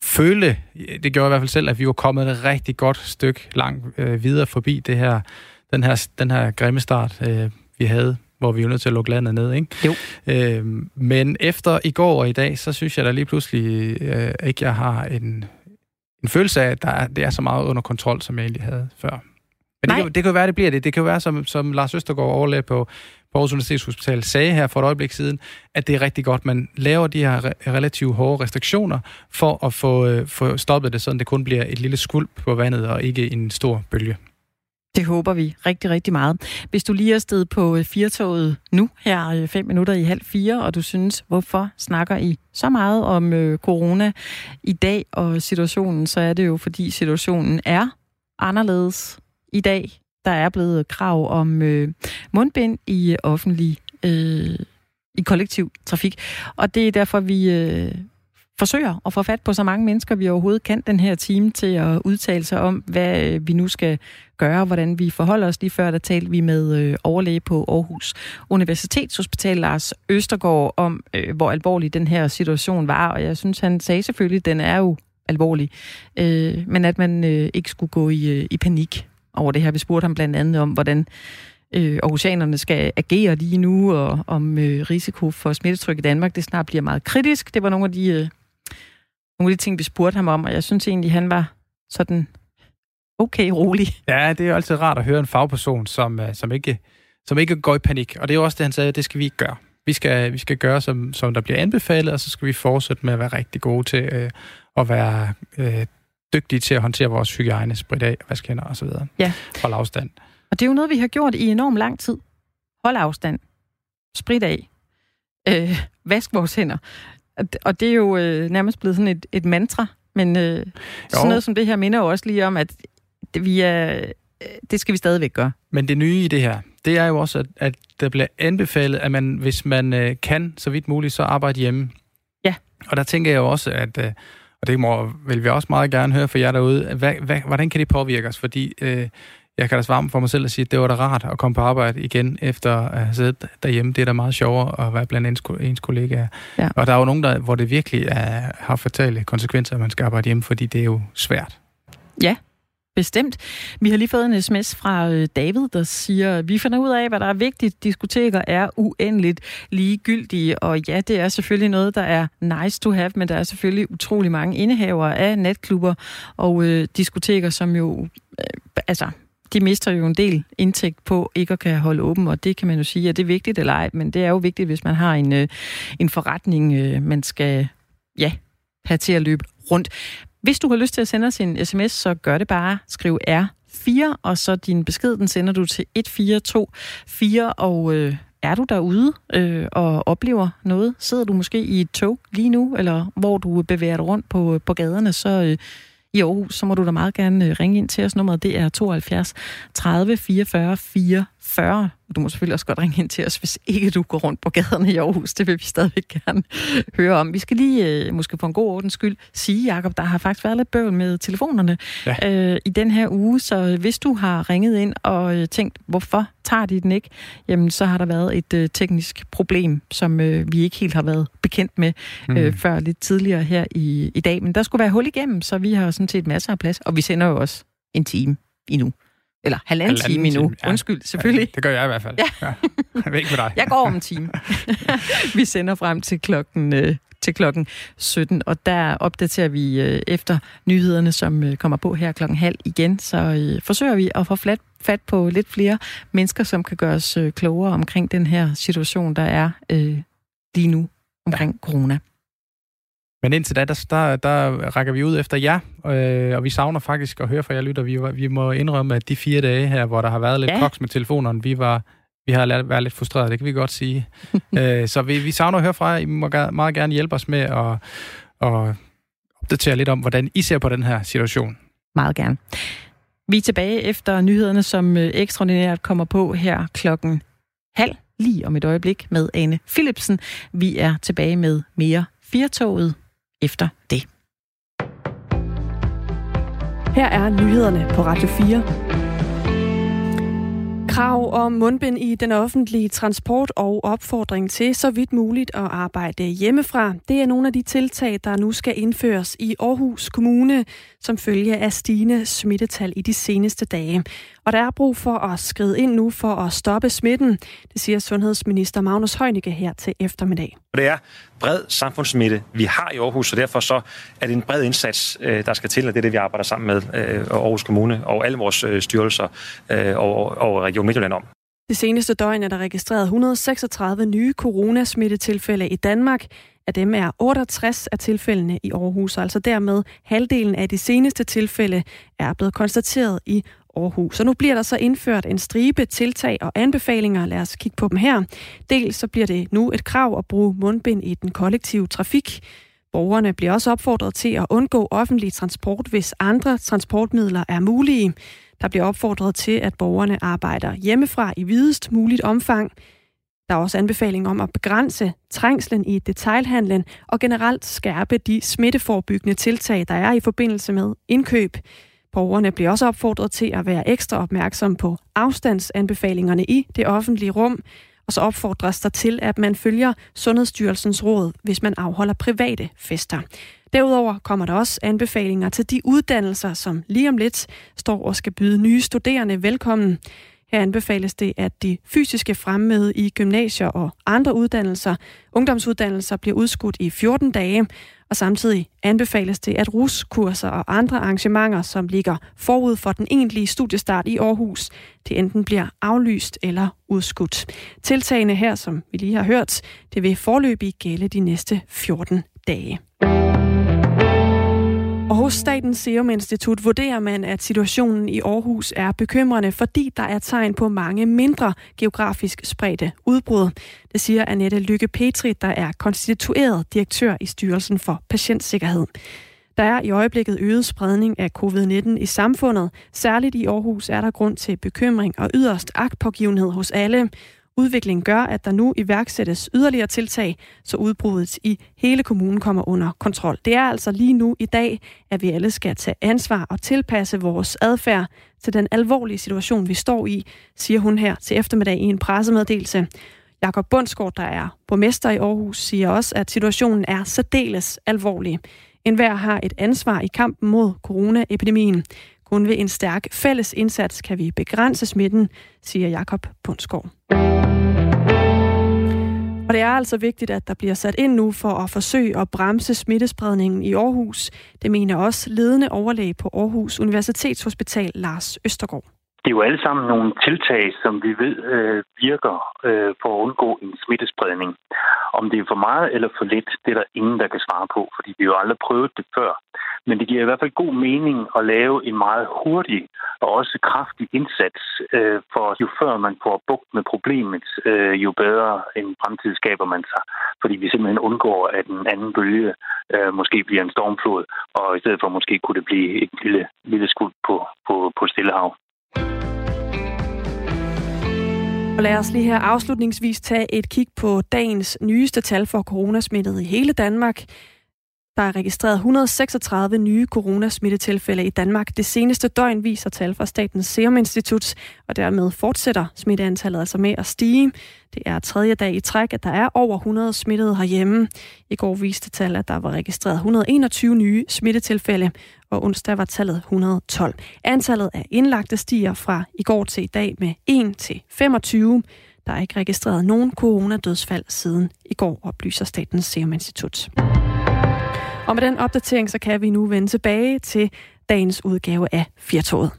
føle, det gjorde jeg i hvert fald selv, at vi var kommet et rigtig godt stykke langt øh, videre forbi det her, den her, den her grimme start, øh, vi havde, hvor vi var nødt til at lukke landet ned. Ikke? Jo. Øh, men efter i går og i dag, så synes jeg da lige pludselig øh, ikke, jeg har en, en følelse af, at der er, det er så meget under kontrol, som jeg egentlig havde før. Men det kan, det kan jo være, det bliver det. Det kan jo være, som, som Lars Østergaard overlæg på, på Aarhus Universitetshospital sagde her for et øjeblik siden, at det er rigtig godt, man laver de her re- relativt hårde restriktioner for at få, øh, få stoppet det, så det kun bliver et lille skulp på vandet og ikke en stor bølge. Det håber vi rigtig, rigtig meget. Hvis du lige er sted på øh, Firtoget nu, her øh, fem minutter i halv fire, og du synes, hvorfor snakker I så meget om øh, corona i dag og situationen, så er det jo, fordi situationen er anderledes i dag. Der er blevet krav om øh, mundbind i offentlig, øh, i kollektiv trafik, og det er derfor, vi øh, forsøger at få fat på så mange mennesker, vi overhovedet kan den her time til at udtale sig om, hvad øh, vi nu skal gøre, hvordan vi forholder os. Lige før der talte vi med øh, overlæge på Aarhus Universitetshospital, Lars Østergaard, om øh, hvor alvorlig den her situation var, og jeg synes, han sagde selvfølgelig, at den er jo alvorlig, øh, men at man øh, ikke skulle gå i, øh, i panik over det her. Vi spurgte ham blandt andet om, hvordan øh, aarhusianerne skal agere lige nu, og om øh, risiko for smittetryk i Danmark, det snart bliver meget kritisk. Det var nogle af de, øh, nogle af de ting, vi spurgte ham om, og jeg synes egentlig, han var sådan okay rolig. Ja, det er jo altid rart at høre en fagperson, som, øh, som, ikke, som ikke går i panik. Og det er jo også det, han sagde, det skal vi ikke gøre. Vi skal, vi skal gøre, som, som der bliver anbefalet, og så skal vi fortsætte med at være rigtig gode til øh, at være øh, dygtige til at håndtere vores hygiejne, spritte af, vaske hænder osv. Ja. Hold afstand. Og det er jo noget, vi har gjort i enorm lang tid. Hold afstand. Sprit af. Øh, vask vores hænder. Og det er jo øh, nærmest blevet sådan et, et mantra. Men øh, sådan noget som det her minder jo også lige om, at vi er, det skal vi stadigvæk gøre. Men det nye i det her, det er jo også, at, at der bliver anbefalet, at man, hvis man øh, kan, så vidt muligt, så arbejde hjemme. Ja. Og der tænker jeg jo også, at... Øh, og det må, vil vi også meget gerne høre fra jer derude. Hvad, hvad, hvordan kan det påvirke os? Fordi øh, jeg kan da svare for mig selv at sige, at det var da rart at komme på arbejde igen efter at have siddet derhjemme. Det er da meget sjovere at være blandt ens, ens kollegaer. Ja. Og der er jo nogen, der, hvor det virkelig er, har fatale konsekvenser, at man skal arbejde hjemme, fordi det er jo svært. Ja, Bestemt. Vi har lige fået en sms fra øh, David, der siger, vi finder ud af, hvad der er vigtigt. Diskoteker er uendeligt ligegyldige, og ja, det er selvfølgelig noget, der er nice to have, men der er selvfølgelig utrolig mange indehavere af natklubber og øh, diskoteker, som jo, øh, altså, de mister jo en del indtægt på ikke at kan holde åben, og det kan man jo sige, at det er vigtigt eller ej, men det er jo vigtigt, hvis man har en, øh, en forretning, øh, man skal ja, have til at løbe rundt. Hvis du har lyst til at sende os en sms, så gør det bare. Skriv R4, og så din besked, den sender du til 1424, og øh, er du derude øh, og oplever noget? Sidder du måske i et tog lige nu, eller hvor du bevæger dig rundt på, på gaderne, så øh, i Aarhus, så må du da meget gerne øh, ringe ind til os. Nummeret det er 72 30 44 44. Du må selvfølgelig også godt ringe ind til os, hvis ikke du går rundt på gaderne i Aarhus. Det vil vi stadigvæk gerne <laughs> høre om. Vi skal lige, øh, måske for en god ordens skyld, sige, Jacob, der har faktisk været lidt bøvl med telefonerne ja. øh, i den her uge. Så hvis du har ringet ind og øh, tænkt, hvorfor tager de den ikke, jamen så har der været et øh, teknisk problem, som øh, vi ikke helt har været bekendt med øh, mm. før lidt tidligere her i, i dag. Men der skulle være hul igennem, så vi har sådan set masser af plads, og vi sender jo også en time endnu. Eller halvanden, halvanden time endnu. Ja. Undskyld, selvfølgelig. Ja, det gør jeg i hvert fald. Ja. ja. Jeg ved ikke med dig. Jeg går om en time. <laughs> vi sender frem til klokken, øh, til klokken 17, og der opdaterer vi øh, efter nyhederne, som øh, kommer på her klokken halv igen. Så øh, forsøger vi at få flat, fat på lidt flere mennesker, som kan gøre os øh, klogere omkring den her situation, der er øh, lige nu omkring ja. corona. Men indtil da, der, der, der rækker vi ud efter jer, øh, og vi savner faktisk at høre fra jer lytter. Vi, vi må indrømme, at de fire dage her, hvor der har været lidt ja. koks med telefonerne, vi var vi har været lidt frustreret, det kan vi godt sige. <laughs> øh, så vi, vi savner at høre fra jer. I må meget gerne hjælpe os med at, at opdatere lidt om, hvordan I ser på den her situation. Meget gerne. Vi er tilbage efter nyhederne, som øh, ekstraordinært kommer på her klokken halv lige om et øjeblik med Ane Philipsen. Vi er tilbage med mere Firtoget efter det. Her er nyhederne på Radio 4. Krav om mundbind i den offentlige transport og opfordring til så vidt muligt at arbejde hjemmefra. Det er nogle af de tiltag, der nu skal indføres i Aarhus Kommune, som følge af stigende smittetal i de seneste dage. Og der er brug for at skride ind nu for at stoppe smitten, det siger sundhedsminister Magnus Heunicke her til eftermiddag. Det er bred samfundsmitte, vi har i Aarhus, og derfor så er det en bred indsats, øh, der skal til, og det er det, vi arbejder sammen med øh, Aarhus Kommune og alle vores øh, styrelser øh, og, og Region Midtjylland om. Det seneste døgn er der registreret 136 nye coronasmittetilfælde i Danmark. Af dem er 68 af tilfældene i Aarhus, altså dermed halvdelen af de seneste tilfælde er blevet konstateret i Aarhus. Så nu bliver der så indført en stribe tiltag og anbefalinger. Lad os kigge på dem her. Dels så bliver det nu et krav at bruge mundbind i den kollektive trafik. Borgerne bliver også opfordret til at undgå offentlig transport, hvis andre transportmidler er mulige. Der bliver opfordret til, at borgerne arbejder hjemmefra i videst muligt omfang. Der er også anbefaling om at begrænse trængslen i detailhandlen og generelt skærpe de smitteforebyggende tiltag, der er i forbindelse med indkøb. Borgerne bliver også opfordret til at være ekstra opmærksom på afstandsanbefalingerne i det offentlige rum, og så opfordres der til, at man følger Sundhedsstyrelsens råd, hvis man afholder private fester. Derudover kommer der også anbefalinger til de uddannelser, som lige om lidt står og skal byde nye studerende velkommen. Her anbefales det, at de fysiske fremmøde i gymnasier og andre uddannelser, ungdomsuddannelser, bliver udskudt i 14 dage, og samtidig anbefales det, at ruskurser og andre arrangementer, som ligger forud for den egentlige studiestart i Aarhus, det enten bliver aflyst eller udskudt. Tiltagene her, som vi lige har hørt, det vil forløbig gælde de næste 14 dage. Og hos Statens Serum Institut vurderer man, at situationen i Aarhus er bekymrende, fordi der er tegn på mange mindre geografisk spredte udbrud. Det siger Annette Lykke Petri, der er konstitueret direktør i Styrelsen for Patientsikkerhed. Der er i øjeblikket øget spredning af covid-19 i samfundet. Særligt i Aarhus er der grund til bekymring og yderst agtpågivenhed hos alle. Udviklingen gør, at der nu iværksættes yderligere tiltag, så udbruddet i hele kommunen kommer under kontrol. Det er altså lige nu i dag, at vi alle skal tage ansvar og tilpasse vores adfærd til den alvorlige situation, vi står i, siger hun her til eftermiddag i en pressemeddelelse. Jakob Bundsgaard, der er borgmester i Aarhus, siger også, at situationen er særdeles alvorlig. En hver har et ansvar i kampen mod coronaepidemien. Kun ved en stærk fælles indsats kan vi begrænse smitten, siger Jakob Bundsgaard. Og det er altså vigtigt, at der bliver sat ind nu for at forsøge at bremse smittespredningen i Aarhus. Det mener også ledende overlæge på Aarhus Universitetshospital, Lars Østergaard. Det er jo alle sammen nogle tiltag, som vi ved øh, virker øh, for at undgå en smittespredning. Om det er for meget eller for lidt, det er der ingen, der kan svare på, fordi vi jo aldrig prøvet det før. Men det giver i hvert fald god mening at lave en meget hurtig og også kraftig indsats, øh, for jo før man får bugt med problemet, øh, jo bedre en fremtid skaber man sig. Fordi vi simpelthen undgår, at en anden bølge øh, måske bliver en stormflod, og i stedet for måske kunne det blive et lille, lille skud på, på, på Stillehav. Og lad os lige her afslutningsvis tage et kig på dagens nyeste tal for coronasmittet i hele Danmark. Der er registreret 136 nye coronasmittetilfælde i Danmark. Det seneste døgn viser tal fra Statens Serum Institut, og dermed fortsætter smitteantallet altså med at stige. Det er tredje dag i træk, at der er over 100 smittede herhjemme. I går viste tal, at der var registreret 121 nye smittetilfælde, og onsdag var tallet 112. Antallet af indlagte stiger fra i går til i dag med 1 til 25. Der er ikke registreret nogen coronadødsfald siden i går, oplyser Statens Serum Institut. Og med den opdatering, så kan vi nu vende tilbage til dagens udgave af Firtoget.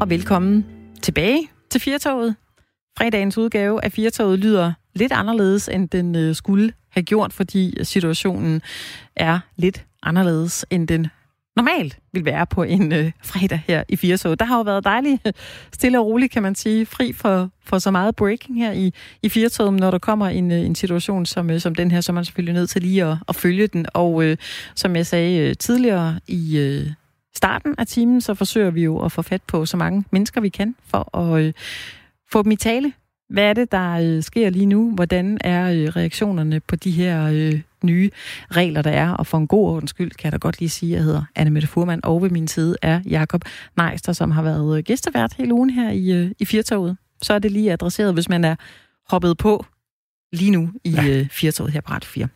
Og velkommen tilbage til Firtoget. Fredagens udgave af Firtoget lyder lidt anderledes, end den øh, skulle have gjort, fordi situationen er lidt anderledes, end den normalt vil være på en øh, fredag her i Firesoget. Der har jo været dejligt stille og roligt, kan man sige, fri for, for så meget breaking her i, i Firtoget, når der kommer en, øh, en situation som, øh, som den her, så er man selvfølgelig nødt til lige at, at følge den. Og øh, som jeg sagde øh, tidligere i øh, starten af timen, så forsøger vi jo at få fat på så mange mennesker, vi kan, for at øh, få dem i tale. Hvad er det, der øh, sker lige nu? Hvordan er øh, reaktionerne på de her øh, nye regler, der er. Og for en god ordens skyld kan jeg da godt lige sige, at jeg hedder Anne Mette Furman, og ved min side er Jakob Neister, som har været gæstevært hele ugen her i, øh, i Firtoget. Så er det lige adresseret, hvis man er hoppet på lige nu i ja. Øh, Firtoget her på Radio 4.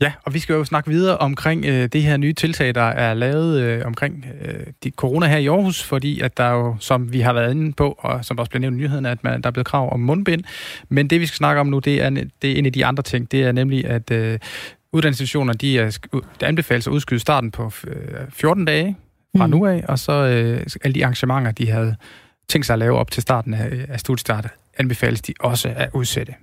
Ja, og vi skal jo snakke videre omkring øh, det her nye tiltag, der er lavet øh, omkring øh, de corona her i Aarhus, fordi at der jo, som vi har været inde på, og som også blev nævnt i nyheden, at man, der er blevet krav om mundbind. Men det, vi skal snakke om nu, det er, det er en af de andre ting. Det er nemlig, at øh, uddannelsesinstitutioner, de er, der anbefales at udskyde starten på øh, 14 dage fra mm. nu af, og så øh, alle de arrangementer, de havde tænkt sig at lave op til starten af, af studiestart, anbefales de også at udsætte.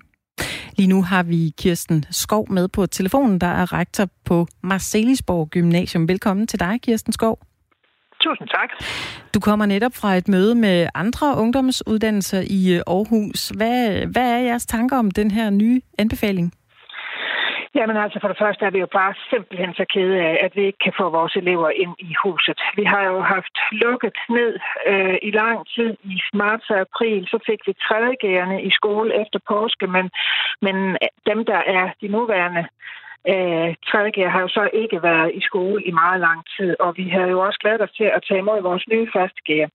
Lige nu har vi Kirsten Skov med på telefonen, der er rektor på Marcelisborg Gymnasium. Velkommen til dig, Kirsten Skov. Tusind tak. Du kommer netop fra et møde med andre ungdomsuddannelser i Aarhus. Hvad, hvad er jeres tanker om den her nye anbefaling? Jamen altså, for det første er vi jo bare simpelthen så kede af, at vi ikke kan få vores elever ind i huset. Vi har jo haft lukket ned øh, i lang tid. I marts og april, så fik vi tredjegærende i skole efter påske, men, men dem, der er de nuværende øh, tredje har jo så ikke været i skole i meget lang tid, og vi har jo også glædet os til at tage imod vores nye første.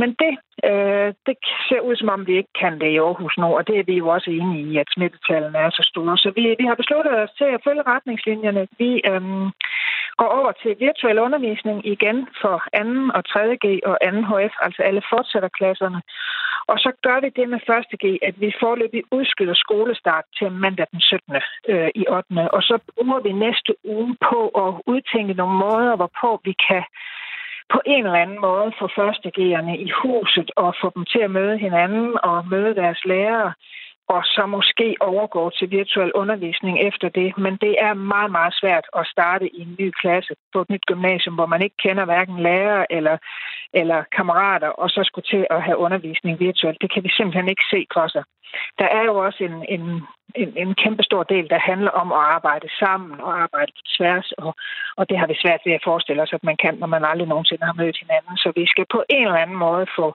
Men det, øh, det ser ud som om, vi ikke kan det i Aarhus nu, og det er vi jo også enige i, at smittetallene er så store. Så vi, vi har besluttet os til at følge retningslinjerne. Vi øh, går over til virtuel undervisning igen for 2. og 3. G og 2. HF, altså alle fortsætterklasserne. Og så gør vi det med 1. G, at vi forløbig udskyder skolestart til mandag den 17. Øh, i 8. Og så bruger vi næste uge på at udtænke nogle måder, hvorpå vi kan på en eller anden måde få førstegerne i huset og få dem til at møde hinanden og møde deres lærere og så måske overgå til virtuel undervisning efter det. Men det er meget, meget svært at starte i en ny klasse på et nyt gymnasium, hvor man ikke kender hverken lærer eller, eller kammerater, og så skulle til at have undervisning virtuelt. Det kan vi simpelthen ikke se for sig. Der er jo også en, en, en, en kæmpe stor del, der handler om at arbejde sammen og arbejde tværs, og, og det har vi svært ved at forestille os, at man kan, når man aldrig nogensinde har mødt hinanden. Så vi skal på en eller anden måde få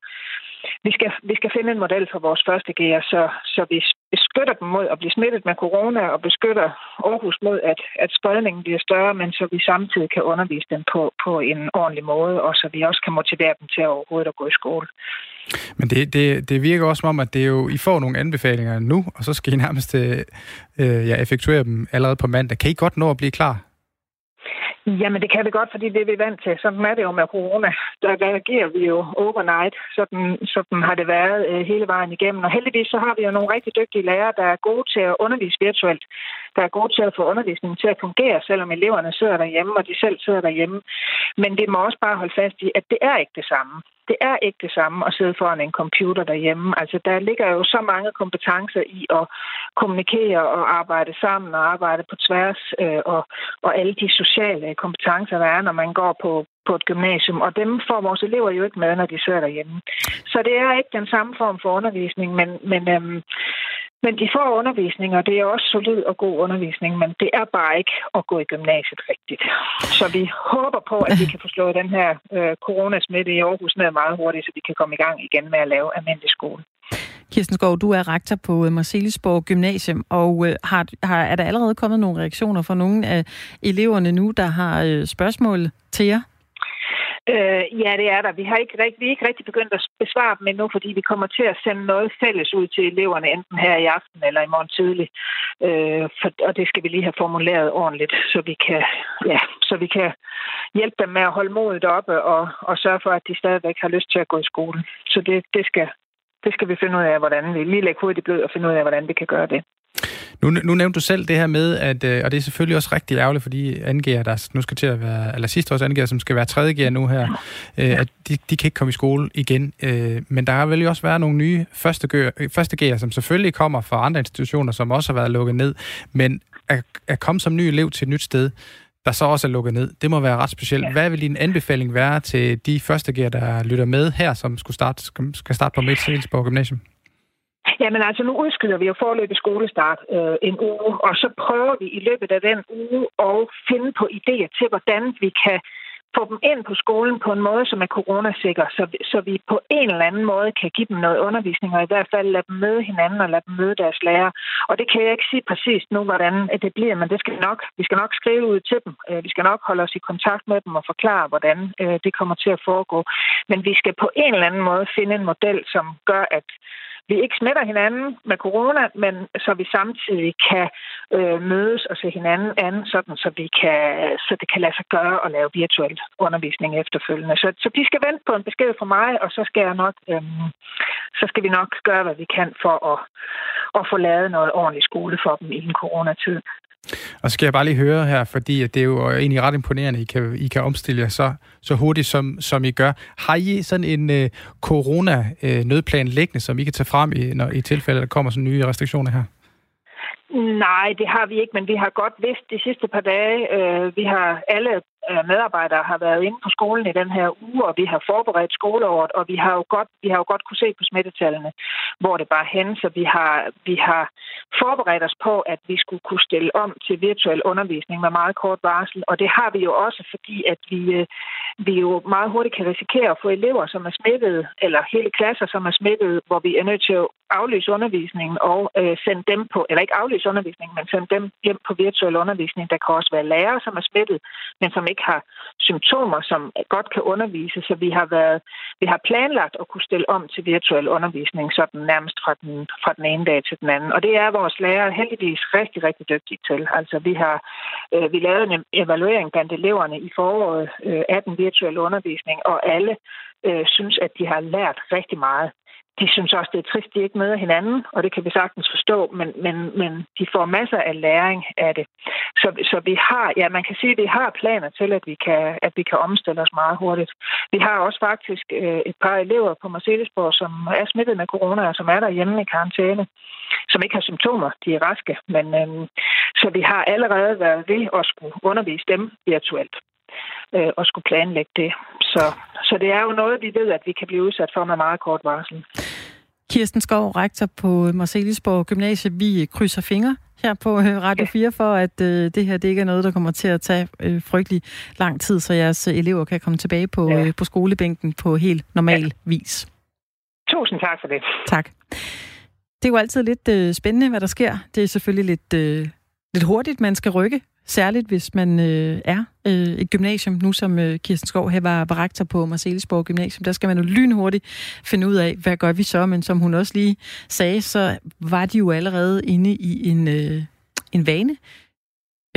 vi skal, vi skal finde en model for vores første gear, så, så vi beskytter dem mod at blive smittet med corona og beskytter Aarhus mod, at, at spredningen bliver større, men så vi samtidig kan undervise dem på, på en ordentlig måde, og så vi også kan motivere dem til at overhovedet at gå i skole. Men det, det, det virker også som om, at det er jo, I får nogle anbefalinger nu, og så skal I nærmest øh, øh ja, effektuere dem allerede på mandag. Kan I godt nå at blive klar? Jamen, det kan vi godt, fordi det er vi vant til. Sådan er det jo med corona. Der reagerer vi jo overnight. Sådan, sådan har det været øh, hele vejen igennem. Og heldigvis så har vi jo nogle rigtig dygtige lærere, der er gode til at undervise virtuelt. Der er gode til at få undervisningen til at fungere, selvom eleverne sidder derhjemme, og de selv sidder derhjemme. Men det må også bare holde fast i, at det er ikke det samme det er ikke det samme at sidde foran en computer derhjemme. Altså, der ligger jo så mange kompetencer i at kommunikere og arbejde sammen og arbejde på tværs, øh, og, og alle de sociale kompetencer, der er, når man går på, på et gymnasium, og dem får vores elever jo ikke med, når de sidder derhjemme. Så det er ikke den samme form for undervisning, men, men øhm, men de får undervisning, og det er også solid og god undervisning, men det er bare ikke at gå i gymnasiet rigtigt. Så vi håber på, at vi kan få slået den her øh, coronasmitte i Aarhus ned meget hurtigt, så vi kan komme i gang igen med at lave almindelig skole. Kirsten Skov, du er rektor på øh, Marcelisborg Gymnasium, og øh, har, har, er der allerede kommet nogle reaktioner fra nogle af eleverne nu, der har øh, spørgsmål til jer? Øh, ja, det er der. Vi har ikke, vi er ikke rigtig begyndt at besvare dem endnu, fordi vi kommer til at sende noget fælles ud til eleverne, enten her i aften eller i morgen tidlig. Øh, for, og det skal vi lige have formuleret ordentligt, så vi kan, ja, så vi kan hjælpe dem med at holde modet oppe og, og sørge for, at de stadigvæk har lyst til at gå i skole. Så det, det, skal, det skal vi finde ud af, hvordan vi lige lægger hovedet i blød og finde ud af, hvordan vi kan gøre det. Nu, nu nævnte du selv det her med, at, øh, og det er selvfølgelig også rigtig ærgerligt for de angiver, der nu skal til at være, eller sidste års angiver, som skal være tredje gear nu her, øh, at de, de kan ikke komme i skole igen. Øh, men der har vel også været nogle nye første, gear, øh, første gear, som selvfølgelig kommer fra andre institutioner, som også har været lukket ned. Men at, at komme som ny elev til et nyt sted, der så også er lukket ned. Det må være ret specielt. Ja. Hvad vil din anbefaling være til de første gear, der lytter med her, som skulle starte, skal starte på Midtsilsborg Gymnasium? Jamen altså, nu udskyder vi jo forløbig skolestart øh, en uge, og så prøver vi i løbet af den uge at finde på idéer til, hvordan vi kan få dem ind på skolen på en måde, som er coronasikker, så, så vi på en eller anden måde kan give dem noget undervisning, og i hvert fald lade dem møde hinanden og lade dem møde deres lærer. Og det kan jeg ikke sige præcist nu, hvordan det bliver, men det skal nok, vi skal nok skrive ud til dem. Øh, vi skal nok holde os i kontakt med dem og forklare, hvordan øh, det kommer til at foregå. Men vi skal på en eller anden måde finde en model, som gør, at vi ikke smitter hinanden med corona, men så vi samtidig kan øh, mødes og se hinanden an, sådan så, vi kan, så det kan lade sig gøre at lave virtuel undervisning efterfølgende. Så, så de skal vente på en besked fra mig, og så skal, jeg nok, øh, så skal vi nok gøre, hvad vi kan for at, at få lavet noget ordentligt skole for dem i en coronatid. Og så skal jeg bare lige høre her, fordi det er jo egentlig ret imponerende, I kan, I kan omstille jer så, så hurtigt, som, som I gør. Har I sådan en øh, corona-nødplan øh, liggende, som I kan tage frem, i, når, i tilfælde, der kommer sådan nye restriktioner her? Nej, det har vi ikke, men vi har godt vidst de sidste par dage. Øh, vi har alle øh, medarbejdere har været inde på skolen i den her uge, og vi har forberedt skoleåret, og vi har jo godt, vi har jo godt kunne se på smittetallene, hvor det bare hen, så vi har, vi har forberedt os på, at vi skulle kunne stille om til virtuel undervisning med meget kort varsel, og det har vi jo også, fordi at vi, øh, vi jo meget hurtigt kan risikere at få elever, som er smittet, eller hele klasser, som er smittet, hvor vi er nødt til at aflyse undervisningen og øh, sende dem på, eller ikke aflyse undervisningen, men sende dem hjem på virtuel undervisning. Der kan også være lærere, som er smittet, men som ikke har symptomer, som godt kan undervise. Så vi har, været, vi har planlagt at kunne stille om til virtuel undervisning, sådan nærmest fra den, fra den ene dag til den anden. Og det er vores lærere heldigvis rigtig, rigtig dygtige til. Altså vi har øh, vi lavede en evaluering blandt eleverne i foråret øh, af den virtuelle undervisning, og alle øh, synes, at de har lært rigtig meget de synes også, det er trist, de ikke møder hinanden, og det kan vi sagtens forstå, men, men, men de får masser af læring af det. Så, så vi har, ja, man kan sige, at vi har planer til, at vi kan, at vi kan omstille os meget hurtigt. Vi har også faktisk øh, et par elever på Marcellesborg, som er smittet med corona, og som er derhjemme i karantæne, som ikke har symptomer. De er raske, men øh, så vi har allerede været ved at skulle undervise dem virtuelt øh, og skulle planlægge det. Så, så det er jo noget, vi ved, at vi kan blive udsat for med meget kort varsel. Kirsten Skov, rektor på Marcelisborg Gymnasie. Vi krydser fingre her på øh, Radio 4 for, at øh, det her det ikke er noget, der kommer til at tage øh, frygtelig lang tid, så jeres elever kan komme tilbage på, ja. øh, på skolebænken på helt normal ja. vis. Tusind tak for det. Tak. Det er jo altid lidt øh, spændende, hvad der sker. Det er selvfølgelig lidt, øh, lidt hurtigt, man skal rykke Særligt hvis man øh, er øh, et gymnasium, nu som øh, Kirsten Skov her var, var rektor på Marcelisborg Gymnasium, der skal man jo lynhurtigt finde ud af, hvad gør vi så? Men som hun også lige sagde, så var de jo allerede inde i en, øh, en vane,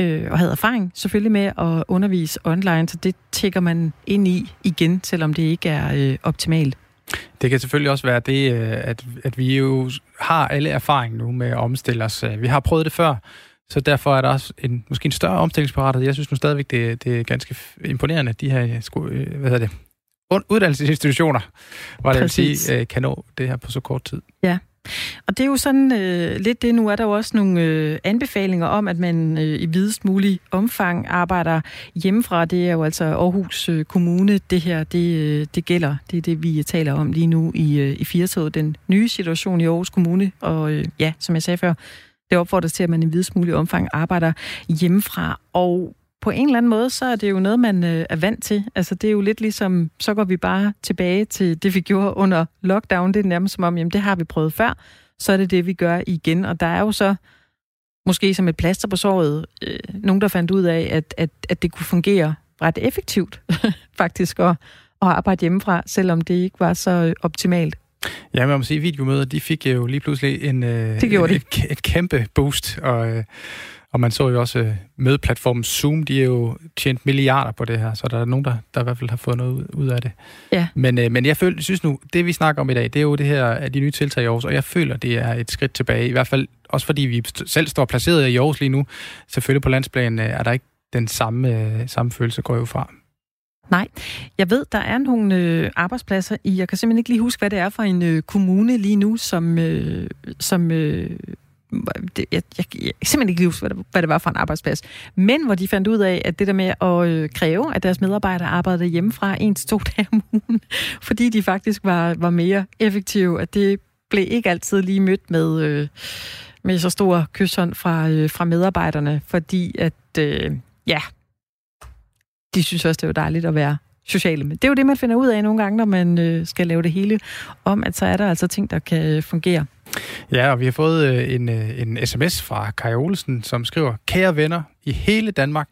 øh, og havde erfaring selvfølgelig med at undervise online, så det tækker man ind i igen, selvom det ikke er øh, optimalt. Det kan selvfølgelig også være det, øh, at, at vi jo har alle erfaring nu med at omstille os. Vi har prøvet det før, så derfor er der også en, måske en større omstillingsparathed. Jeg synes nu stadigvæk, det, det er ganske imponerende, at de her øh, hvad hedder det, uddannelsesinstitutioner, var det vil sige, øh, kan nå det her på så kort tid. Ja. Og det er jo sådan øh, lidt det. Nu er der jo også nogle øh, anbefalinger om, at man øh, i videst mulig omfang arbejder hjemmefra. Det er jo altså Aarhus øh, Kommune, det her det, øh, det gælder. Det er det, vi taler om lige nu i, øh, i Firtoget, den nye situation i Aarhus Kommune. Og øh, ja, som jeg sagde før, det opfordres til, at man i videst mulig omfang arbejder hjemmefra. Og på en eller anden måde, så er det jo noget, man øh, er vant til. Altså, det er jo lidt ligesom, så går vi bare tilbage til det, vi gjorde under lockdown. Det er nærmest som om, jamen, det har vi prøvet før. Så er det det, vi gør igen. Og der er jo så, måske som et plaster på såret, øh, nogen, der fandt ud af, at, at, at det kunne fungere ret effektivt, <laughs> faktisk, at, at arbejde hjemmefra, selvom det ikke var så optimalt. Ja, man må sige, at videomøder, de fik jo lige pludselig en, øh, det gjorde et, et, et kæmpe boost, og, øh, og man så jo også øh, mødeplatformen Zoom, de er jo tjent milliarder på det her, så der er nogen, der, der i hvert fald har fået noget ud, af det. Ja. Men, men jeg føler, synes nu, det vi snakker om i dag, det er jo det her af de nye tiltag i Aarhus, og jeg føler, det er et skridt tilbage, i hvert fald også fordi vi selv står placeret i Aarhus lige nu. Selvfølgelig på landsplan er der ikke den samme, samme følelse, går jo fra. Nej, jeg ved, der er nogle øh, arbejdspladser i, jeg kan simpelthen ikke lige huske, hvad det er for en øh, kommune lige nu, som, øh, som øh, det, jeg, jeg, jeg, kan simpelthen ikke huske, hvad det, hvad det var for en arbejdsplads. Men hvor de fandt ud af, at det der med at øh, kræve, at deres medarbejdere arbejdede hjemmefra en til to <laughs> dage om ugen, fordi de faktisk var, var mere effektive, at det blev ikke altid lige mødt med, øh, med så stor kysshånd fra, øh, fra medarbejderne, fordi at, øh, ja, de synes også, det var dejligt at være sociale. Men det er jo det, man finder ud af nogle gange, når man øh, skal lave det hele om, at så er der altså ting, der kan øh, fungere. Ja, og vi har fået øh, en, øh, en sms fra Kai Olsen, som skriver, Kære venner i hele Danmark,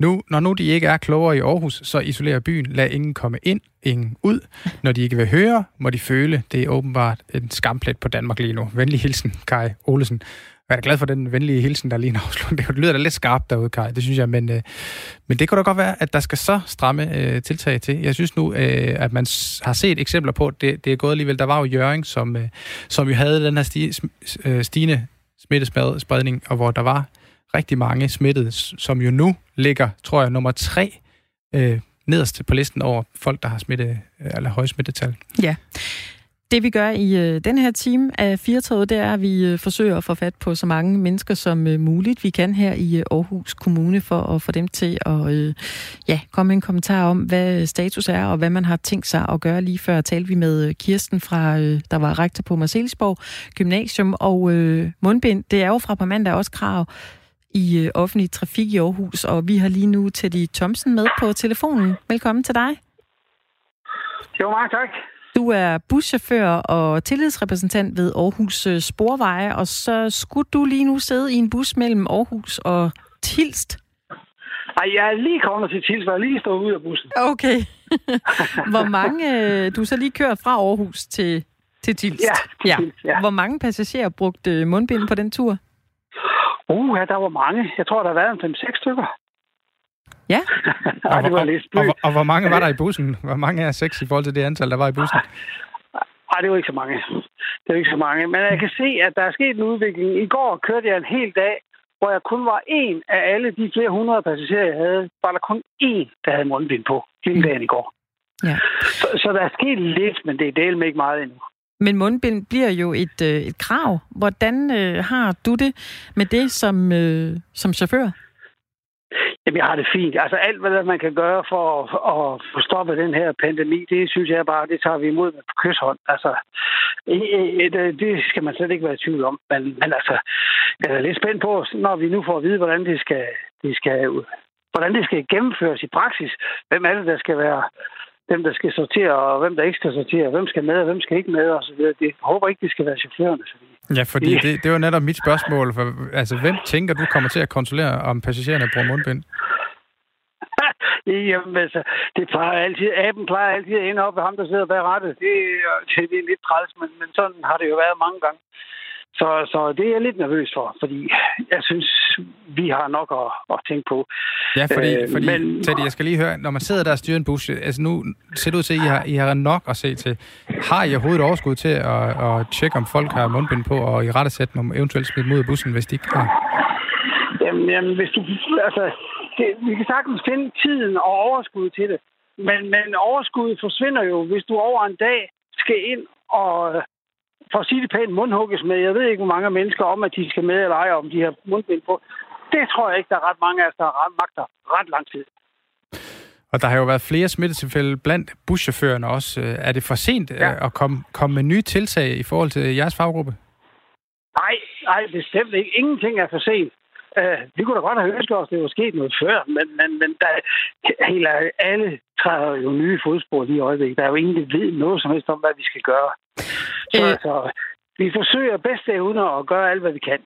nu, når nu de ikke er klogere i Aarhus, så isolerer byen. Lad ingen komme ind, ingen ud. Når de ikke vil høre, må de føle. Det er åbenbart en skamplet på Danmark lige nu. Venlig hilsen, Kai Olsen. Jeg er glad for den venlige hilsen, der lige nu Det lyder da lidt skarpt derude, Kai, det synes jeg. Men, øh, men det kunne da godt være, at der skal så stramme øh, tiltag til. Jeg synes nu, øh, at man har set eksempler på, at det, det er gået alligevel. Der var jo Jøring, som, øh, som jo havde den her sti, øh, stigende smittespredning, og hvor der var rigtig mange smittede, som jo nu ligger, tror jeg, nummer tre øh, nederst på listen over folk, der har smitte, øh, eller højsmittetal. Ja. Det vi gør i øh, den her time af Firtoget, det er, at vi øh, forsøger at få fat på så mange mennesker som øh, muligt, vi kan her i øh, Aarhus Kommune, for at få dem til at øh, ja, komme med en kommentar om, hvad øh, status er, og hvad man har tænkt sig at gøre. Lige før talte vi med øh, Kirsten, fra, øh, der var rektor på Marcelsborg Gymnasium, og øh, mundbind, det er jo fra på mandag også krav i øh, offentlig trafik i Aarhus, og vi har lige nu Teddy Thomsen med på telefonen. Velkommen til dig. Jo, mange tak. Du er buschauffør og tillidsrepræsentant ved Aarhus øh, Sporveje, og så skulle du lige nu sidde i en bus mellem Aarhus og Tilst. Ej, jeg er lige kommet til Tilst, og jeg lige stået ud af bussen. Okay. <laughs> Hvor mange... Øh, du er så lige kørt fra Aarhus til, til Tilst. Ja, ja. Tilst, ja. Hvor mange passagerer brugte mundbind på den tur? Uh, ja, der var mange. Jeg tror, der har været en 5-6 stykker. Ja. <laughs> Ej, det var lidt og, og, og hvor mange var der i bussen? Hvor mange er seks i forhold til det antal, der var i bussen? Nej, det var ikke så mange. Det var ikke så mange. Men jeg kan se, at der er sket en udvikling. I går kørte jeg en hel dag, hvor jeg kun var en af alle de flere hundrede passagerer, jeg havde. Var der kun én, der havde mundbind på hele dagen i går. Ja. Så, så der er sket lidt, men det er del med ikke meget endnu. Men mundbind bliver jo et, øh, et krav. Hvordan øh, har du det med det som, øh, som chauffør? Jamen, jeg har det fint. Altså, alt, hvad man kan gøre for at, at stoppe den her pandemi, det synes jeg bare, det tager vi imod med kysshånd. Altså, det skal man slet ikke være i tvivl om. Men, men altså, jeg er lidt spændt på, når vi nu får at vide, hvordan det skal, det skal, hvordan det skal gennemføres i praksis. Hvem er det, der skal være hvem der skal sortere, og hvem der ikke skal sortere, hvem skal med, og hvem skal ikke med, og så videre. Det jeg håber ikke, det skal være chaufførerne. fordi Ja, fordi det, det var netop mit spørgsmål. For, altså, hvem tænker du kommer til at kontrollere, om passagererne bruger mundbind? <laughs> Jamen, altså, det plejer altid, aben plejer altid at ende op ved ham, der sidder bag rettet. Det, det, det er lidt træls, men, men sådan har det jo været mange gange. Så, så det er jeg lidt nervøs for, fordi jeg synes, vi har nok at, at tænke på. Ja, fordi, øh, fordi men, Teddy, jeg skal lige høre, når man sidder der og styrer en bus, altså nu ser det ud til, at I har, I har nok at se til. Har I overhovedet overskud til at, at tjekke, om folk har mundbind på, og i rette sætte dem eventuelt smidt mod bussen, hvis de ikke har? Jamen, jamen hvis du, altså, det, vi kan sagtens finde tiden og overskud til det. Men, men overskuddet forsvinder jo, hvis du over en dag skal ind og for at sige det pænt, mundhugges med. Jeg ved ikke, hvor mange mennesker om, at de skal med eller ej, om de har mundbind på. Det tror jeg ikke, der er ret mange af os, der har magter ret lang tid. Og der har jo været flere smittetilfælde blandt buschaufførerne også. Er det for sent ja. at komme, komme med nye tiltag i forhold til jeres faggruppe? Nej, nej, bestemt ikke. Ingenting er for sent. Uh, vi kunne da godt have ønsket os, at det var sket noget før, men, men, men der, helt alle træder jo nye fodspor lige i øjeblikket. Der er jo ingen, der ved noget som helst om, hvad vi skal gøre. Så, øh, så vi forsøger bedst evner at gøre alt, hvad vi kan.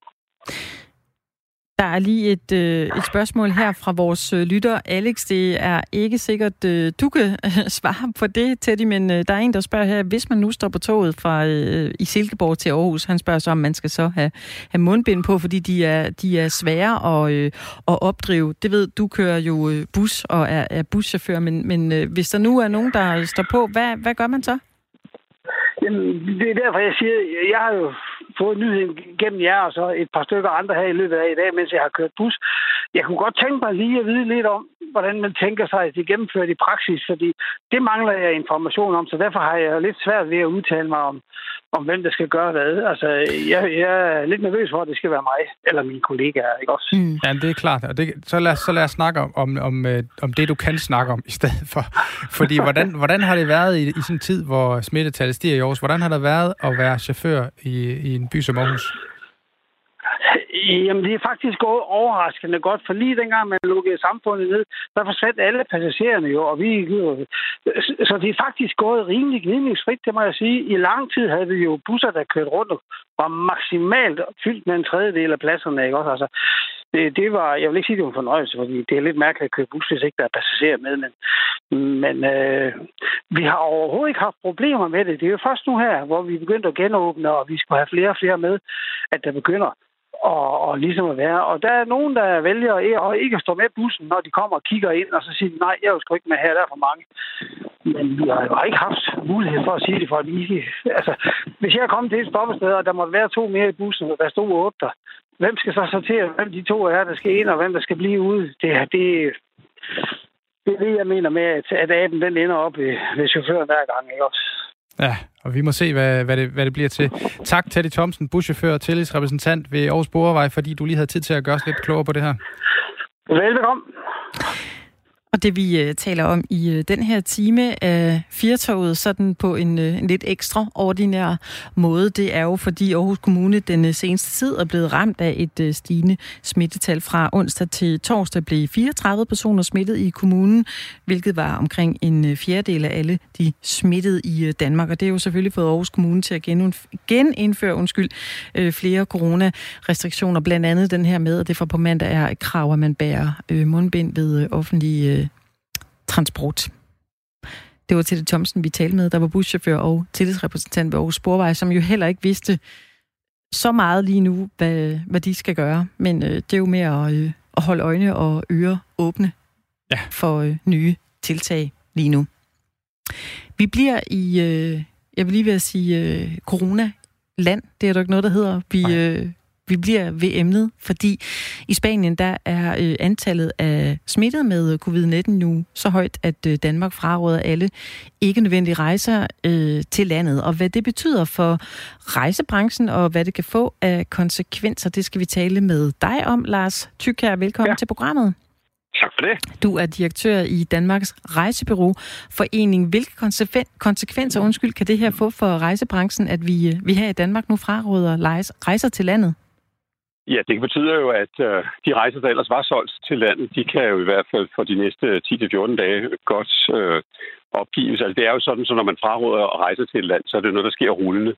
Der er lige et, øh, et spørgsmål her fra vores øh, lytter, Alex. Det er ikke sikkert, øh, du kan øh, <laughs> svare på det, Teddy, men øh, der er en, der spørger her, hvis man nu står på toget fra øh, i Silkeborg til Aarhus, han spørger så, om man skal så have, have mundbind på, fordi de er, de er svære at, øh, at opdrive. Det ved, du kører jo øh, bus og er, er buschauffør, men, men øh, hvis der nu er nogen, der står på, hvad, hvad gør man så? Jamen, det er derfor, jeg siger, jeg har jo fået nyheden gennem jer, og så et par stykker andre her i løbet af i dag, mens jeg har kørt bus. Jeg kunne godt tænke mig lige at vide lidt om, hvordan man tænker sig, at det gennemført i praksis, fordi det mangler jeg information om, så derfor har jeg lidt svært ved at udtale mig om, om hvem der skal gøre hvad. Altså, jeg, jeg er lidt nervøs for, at det skal være mig eller mine kollegaer, ikke også? Mm. Ja, det er klart. Og det, så, lad, så lad os snakke om, om, om, øh, om det, du kan snakke om i stedet for. <laughs> Fordi hvordan, hvordan har det været i, i sådan en tid, hvor smittetallet stiger i Aarhus? Hvordan har det været at være chauffør i, i en by som Aarhus? Jamen, det er faktisk gået overraskende godt, for lige dengang man lukkede samfundet ned, der forsvandt alle passagererne jo, og vi... Så det er faktisk gået rimelig gnidningsfrit, det må jeg sige. I lang tid havde vi jo busser, der kørte rundt og var maksimalt fyldt med en tredjedel af pladserne, ikke også? Altså, det, det var, jeg vil ikke sige, det var en fornøjelse, fordi det er lidt mærkeligt at køre bus, hvis ikke der er passagerer med, men, men øh, vi har overhovedet ikke haft problemer med det. Det er jo først nu her, hvor vi begyndte at genåbne, og vi skulle have flere og flere med, at der begynder og, og ligesom at være. Og der er nogen, der vælger at ikke at stå med bussen, når de kommer og kigger ind, og så siger nej, jeg er jo ikke med her, der er for mange. Men vi har jo ikke haft mulighed for at sige det for, at ikke... Altså, hvis jeg er kommet til et stoppested, og der må være to mere i bussen, og der stod otte der, hvem skal så sortere, hvem de to er, der skal ind, og hvem der skal blive ude? Det, det, det er det, jeg mener med, at, at aben den ender op ved, ved chaufføren hver gang, ikke også? Ja, og vi må se, hvad, hvad, det, hvad det bliver til. Tak, Teddy Thomsen, buschauffør og tillidsrepræsentant ved Aarhus Borgervej, fordi du lige havde tid til at gøre os lidt klogere på det her. Velbekomme. Og det vi uh, taler om i uh, den her time af Firtoget, sådan på en, uh, en lidt ekstraordinær måde, det er jo fordi Aarhus Kommune den uh, seneste tid er blevet ramt af et uh, stigende smittetal. Fra onsdag til torsdag blev 34 personer smittet i kommunen, hvilket var omkring en uh, fjerdedel af alle de smittede i uh, Danmark. Og det er jo selvfølgelig fået Aarhus Kommune til at genindføre undskyld, uh, flere coronarestriktioner, blandt andet den her med, at det fra på mandag er et krav, at man bærer uh, mundbind ved uh, offentlige uh, transport. Det var Tette Thomsen, vi talte med, der var buschauffør og tillidsrepræsentant ved Aarhus Sporvej, som jo heller ikke vidste så meget lige nu, hvad, hvad de skal gøre. Men øh, det er jo mere at, øh, at holde øjne og ører åbne ja. for øh, nye tiltag lige nu. Vi bliver i, øh, jeg vil lige ved at sige, øh, corona-land. Det er der ikke noget, der hedder. Vi, øh, vi bliver ved emnet, fordi i Spanien der er øh, antallet af smittet med covid-19 nu så højt, at øh, Danmark fraråder alle ikke nødvendige rejser øh, til landet. Og hvad det betyder for rejsebranchen, og hvad det kan få af konsekvenser, det skal vi tale med dig om, Lars Tykær. Velkommen ja. til programmet. Tak for det. Du er direktør i Danmarks Rejsebureau Forening. Hvilke konsekvenser undskyld, kan det her få for rejsebranchen, at vi, øh, vi her i Danmark nu fraråder rejser til landet? Ja, det betyder jo, at øh, de rejser, der ellers var solgt til landet, de kan jo i hvert fald for de næste 10-14 dage godt øh, opgives. Altså, det er jo sådan, så når man fraråder at rejse til et land, så er det noget, der sker rullende.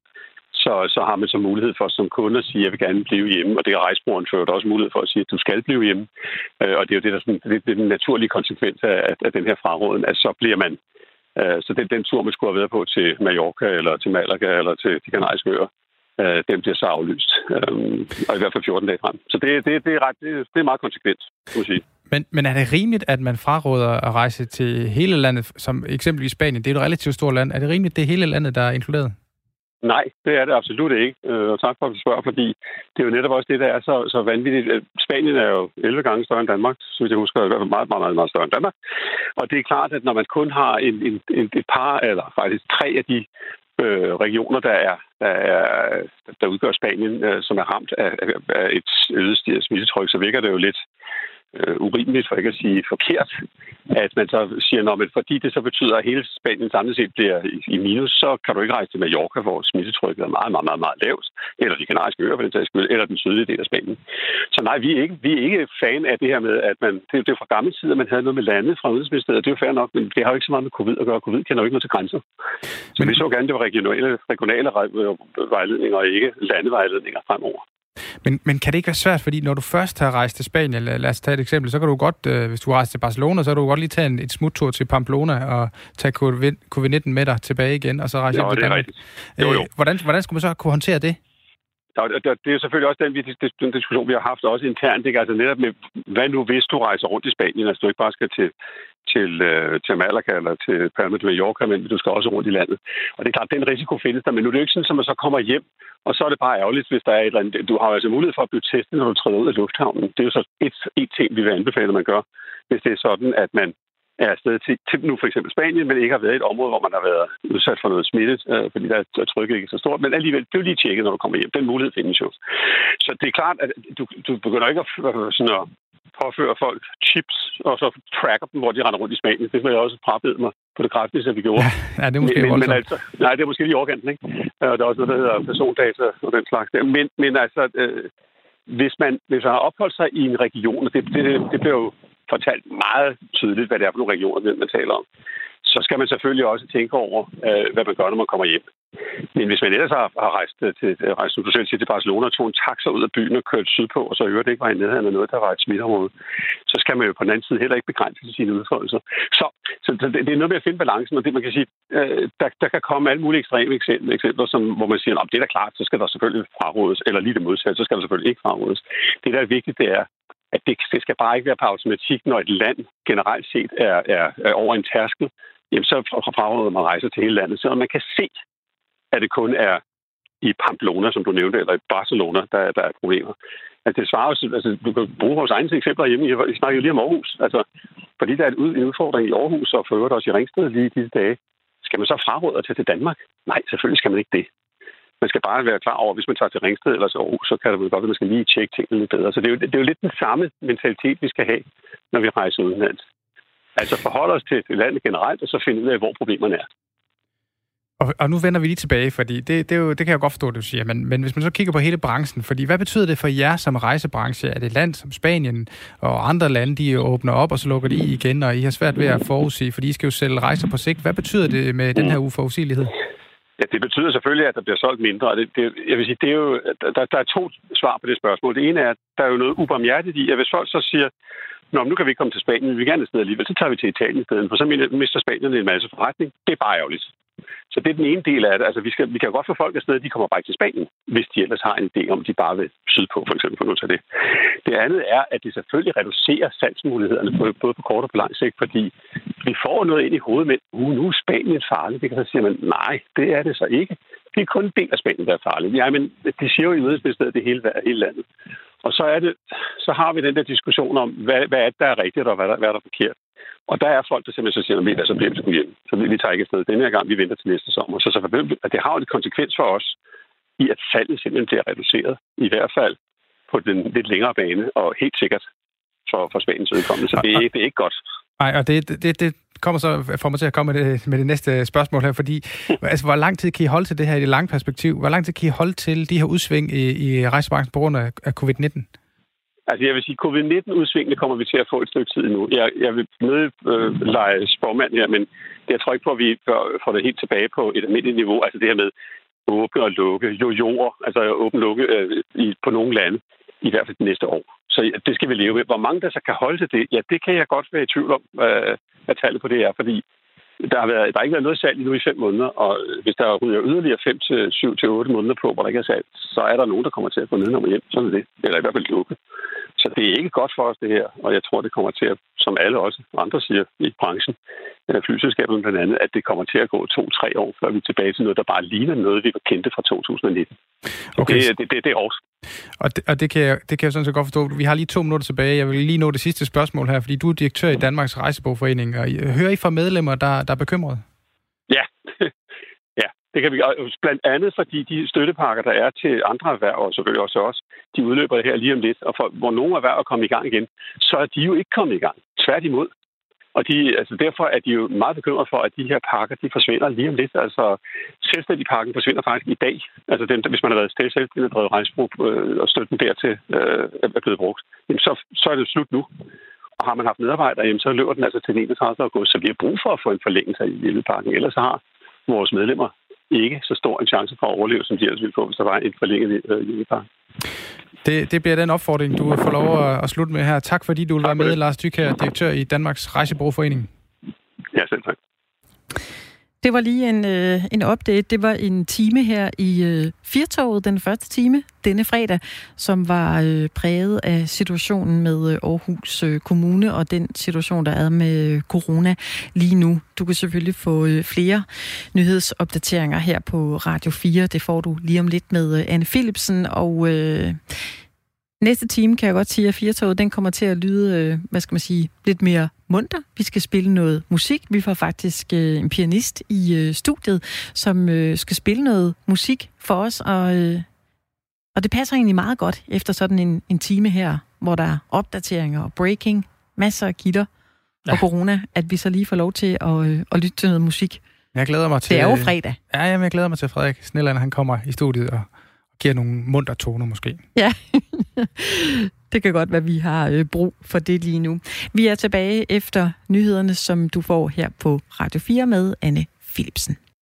Så, så har man så mulighed for som kunde at sige, at jeg vil gerne blive hjemme, og det har rejsbrugeren ført også mulighed for at sige, at du skal blive hjemme. Øh, og det er jo det, der sådan, det, det er den naturlige konsekvens af, af den her fraråden, at så bliver man øh, så den, den tur, man skulle have været på til Mallorca, eller til Malaga, eller til de kanariske øer, øh, den bliver så aflyst. Øh, og i hvert fald 14 dage frem. Så det, det, det, er, ret, det, det er meget konsekvent, må jeg sige. Men, men er det rimeligt, at man fraråder at rejse til hele landet, som eksempelvis Spanien? Det er et relativt stort land. Er det rimeligt, at det er hele landet, der er inkluderet? Nej, det er det absolut ikke. Øh, og tak for, at du spørger, fordi det er jo netop også det, der er så, så vanvittigt. Øh, Spanien er jo 11 gange større end Danmark, så jeg husker, i hvert fald meget, meget, meget, meget større end Danmark. Og det er klart, at når man kun har en, en, en, et par, eller faktisk tre af de øh, regioner, der er, der, er, der udgør Spanien, øh, som er ramt af, af et øget smittetryk, så virker det jo lidt øh, urimeligt, for ikke at sige forkert, at man så siger, at fordi det så betyder, at hele Spanien samlet set bliver i minus, så kan du ikke rejse til Mallorca, hvor smittetrykket er meget, meget, meget, meget lavt, eller de kanariske øer for den sags skyld, eller den sydlige del af Spanien. Så nej, vi er ikke, vi er ikke fan af det her med, at man, det, det er fra gamle tid, at man havde noget med lande fra udenrigsministeriet, det er jo fair nok, men det har jo ikke så meget med covid at gøre. Covid kender jo ikke noget til grænser. Så men... vi så gerne, det var regionale, regionale vejledninger og ikke landevejledninger fremover. Men, men kan det ikke være svært, fordi når du først har rejst til Spanien, lad, lad os tage et eksempel, så kan du godt, øh, hvis du rejst til Barcelona, så kan du godt lige tage en, et smuttur til Pamplona og tage covid-19 med dig tilbage igen, og så rejse hjem til Danmark. Jo, jo. Øh, hvordan, hvordan skulle man så kunne håndtere det? Det er selvfølgelig også den, den diskussion, vi har haft også internt. Ikke? Altså netop med, hvad nu hvis du rejser rundt i Spanien, altså du ikke bare skal til, til, øh, til Malaga eller til Palma de Mallorca, men du skal også rundt i landet. Og det er klart, den risiko findes der, men nu er det jo ikke sådan, at man så kommer hjem, og så er det bare ærgerligt, hvis der er et eller andet. Du har altså mulighed for at blive testet, når du træder ud af lufthavnen. Det er jo så et, et ting, vi vil anbefale, at man gør, hvis det er sådan, at man er afsted til, til nu for eksempel Spanien, men ikke har været et område, hvor man har været udsat for noget smittet, øh, fordi der er trykket ikke så stort, men alligevel bliver lige tjekket, når du kommer hjem. Den mulighed findes jo. Så det er klart, at du, du begynder ikke at, sådan at påføre folk chips, og så tracker dem, hvor de render rundt i Spanien. Det vil jeg også frabede mig på det kraftigste, at vi gjorde. Ja, ja det er måske men, men, altså, Nej, det er måske lige overganten, ikke? Og der er også noget, der hedder persondata og den slags der. Men, men altså, øh, hvis, man, hvis man har opholdt sig i en region, og det, det, det bliver jo fortalt meget tydeligt, hvad det er for nogle regioner, man taler om, så skal man selvfølgelig også tænke over, øh, hvad man gør, når man kommer hjem. Men hvis man ellers har, har rejst, øh, til, rejst du selv til Barcelona og tog en taxa ud af byen og kørt sydpå, og så øvrigt ikke var i nærheden af noget, der var et smitteområde, så skal man jo på den anden side heller ikke begrænse sine udfoldelser. Så, så det, det er noget med at finde balancen, og det man kan sige, øh, der, der kan komme alle mulige ekstreme eksempler, eksempler som, hvor man siger, at det er da klart, så skal der selvfølgelig frarådes, eller lige det modsatte, så skal der selvfølgelig ikke frarådes. Det, der er vigtigt, det er, at det, det skal bare ikke være på automatik, når et land generelt set er, er, er over en tærskel, jamen så fraråder man rejser til hele landet, så man kan se, at det kun er i Pamplona, som du nævnte, eller i Barcelona, der, der er problemer. Altså, det svarer også, altså, du kan bruge vores egne eksempler hjemme. Vi snakker jo lige om Aarhus. Altså, fordi der er en udfordring i Aarhus, og for øvrigt også i Ringsted lige disse dage. Skal man så fraråde at tage til Danmark? Nej, selvfølgelig skal man ikke det. Man skal bare være klar over, at hvis man tager til Ringsted eller så, så kan det vel godt at man skal lige tjekke tingene lidt bedre. Så det er, jo, det er jo lidt den samme mentalitet, vi skal have, når vi rejser udenlands. Altså forholde os til landet generelt, og så finde ud af, hvor problemerne er. Og, og nu vender vi lige tilbage, fordi det, det, er jo, det kan jeg godt forstå, det du siger, men, men hvis man så kigger på hele branchen, fordi hvad betyder det for jer som rejsebranche, at et land som Spanien og andre lande, de åbner op, og så lukker de i igen, og I har svært ved at forudse, fordi I skal jo sælge rejser på sigt. Hvad betyder det med den her uforudsigelighed? Ja, det betyder selvfølgelig, at der bliver solgt mindre. Det, det, jeg vil sige, det er jo, der, der er to svar på det spørgsmål. Det ene er, at der er jo noget ubarmhjertigt i, at hvis folk så siger, Nå, nu kan vi ikke komme til Spanien, vi vil gerne afsted alligevel, så tager vi til Italien i stedet, for så mister Spanien en masse forretning. Det er bare ærgerligt. Så det er den ene del af det. Altså, vi, skal, vi kan godt få folk afsted, de kommer bare ikke til Spanien, hvis de ellers har en idé om, de bare vil sydpå, for eksempel, for nu til det. Det andet er, at det selvfølgelig reducerer salgsmulighederne, både på kort og på lang sigt, fordi vi får noget ind i hovedet med, uh, nu er Spanien farligt. Det kan så sige, man, nej, det er det så ikke. Det er kun en del af Spanien, der er farligt. Ja, men det siger jo i mødespilstedet det hele, hele landet. Og så, er det, så har vi den der diskussion om, hvad, hvad er det, der er rigtigt, og hvad, der, hvad der er forkert. Og der er folk, der simpelthen så siger, at så bliver vi hjem. Så vi, vi tager ikke afsted denne her gang, vi venter til næste sommer. Så, så at det har jo en konsekvens for os, i at faldet simpelthen bliver reduceret. I hvert fald på den lidt længere bane, og helt sikkert for, for Spaniens udkommende. Så det, det er ikke godt. Nej, og det, det, det kommer så for mig til at komme med det, med det næste spørgsmål her, fordi <laughs> altså, hvor lang tid kan I holde til det her i det lange perspektiv? Hvor lang tid kan I holde til de her udsving i, i rejsebranchen på grund af covid-19? Altså jeg vil sige, covid-19-udsvingene kommer vi til at få et stykke tid nu. Jeg, jeg vil nødt øh, lege spormand her, men jeg tror ikke på, at vi får det helt tilbage på et almindeligt niveau. Altså det her med åbne og lukke, jo jord, altså åbne og lukke øh, i, på nogle lande, i hvert fald de næste år. Så det skal vi leve med. Hvor mange der så kan holde til det, ja, det kan jeg godt være i tvivl om, øh, hvad tallet på det er, fordi der har, været, der har ikke været noget salg nu i fem måneder, og øh, hvis der ryger yderligere 5 til 7 til 8 måneder på, hvor der ikke er salg, så er der nogen, der kommer til at gå ned og hjem. Sådan er det. Eller i hvert fald lukke. Så det er ikke godt for os, det her. Og jeg tror, det kommer til at, som alle også andre siger i branchen, flyselskaberne blandt andet, at det kommer til at gå to-tre år, før vi er tilbage til noget, der bare ligner noget, vi var kendte fra 2019. Okay. Det, det, det, det er også. Og, det, og det, kan jeg, det kan jeg sådan set godt forstå. Vi har lige to minutter tilbage. Jeg vil lige nå det sidste spørgsmål her, fordi du er direktør i Danmarks Rejsebogforening. Og hører I fra medlemmer, der, der er bekymrede? Ja, <laughs> det kan vi blandt andet, fordi de støttepakker, der er til andre erhverv, og selvfølgelig også os, de udløber her lige om lidt. Og for, hvor nogle erhverv er kommet i gang igen, så er de jo ikke kommet i gang. Tværtimod. Og de, altså derfor er de jo meget bekymrede for, at de her pakker de forsvinder lige om lidt. Altså selvstændigpakken forsvinder faktisk i dag. Altså den, hvis man har været selvstændig drevet rejsebrug øh, og støtten dertil øh, er blevet brugt, jamen så, så er det slut nu. Og har man haft medarbejdere, jamen så løber den altså til 31. august, så vi har brug for at få en forlængelse af hjælpepakken. Ellers har vores medlemmer ikke så stor en chance for at overleve, som de ellers ville få, hvis der var en forlænget øh, Det, det bliver den opfordring, du får lov at, at slutte med her. Tak fordi du vil være med, Lars Dyk her, direktør i Danmarks Rejsebrugforening. Ja, selv tak. Det var lige en, øh, en update. Det var en time her i øh, Firtoget, den første time denne fredag, som var øh, præget af situationen med øh, Aarhus øh, Kommune og den situation, der er med øh, corona lige nu. Du kan selvfølgelig få øh, flere nyhedsopdateringer her på Radio 4. Det får du lige om lidt med øh, Anne Philipsen. Og øh, næste time kan jeg godt sige, at Firtoget den kommer til at lyde, øh, hvad skal man sige, lidt mere munter. Vi skal spille noget musik. Vi får faktisk øh, en pianist i øh, studiet, som øh, skal spille noget musik for os, og, øh, og det passer egentlig meget godt efter sådan en, en time her, hvor der er opdateringer og breaking, masser af gitter ja. og corona, at vi så lige får lov til at, øh, at lytte til noget musik. Jeg glæder mig til... Det er jo fredag. Ja, jamen, jeg glæder mig til Frederik Snelland, han kommer i studiet og giver nogle munter toner måske. Ja, <laughs> det kan godt være, at vi har øh, brug for det lige nu. Vi er tilbage efter nyhederne, som du får her på Radio 4 med Anne Philipsen.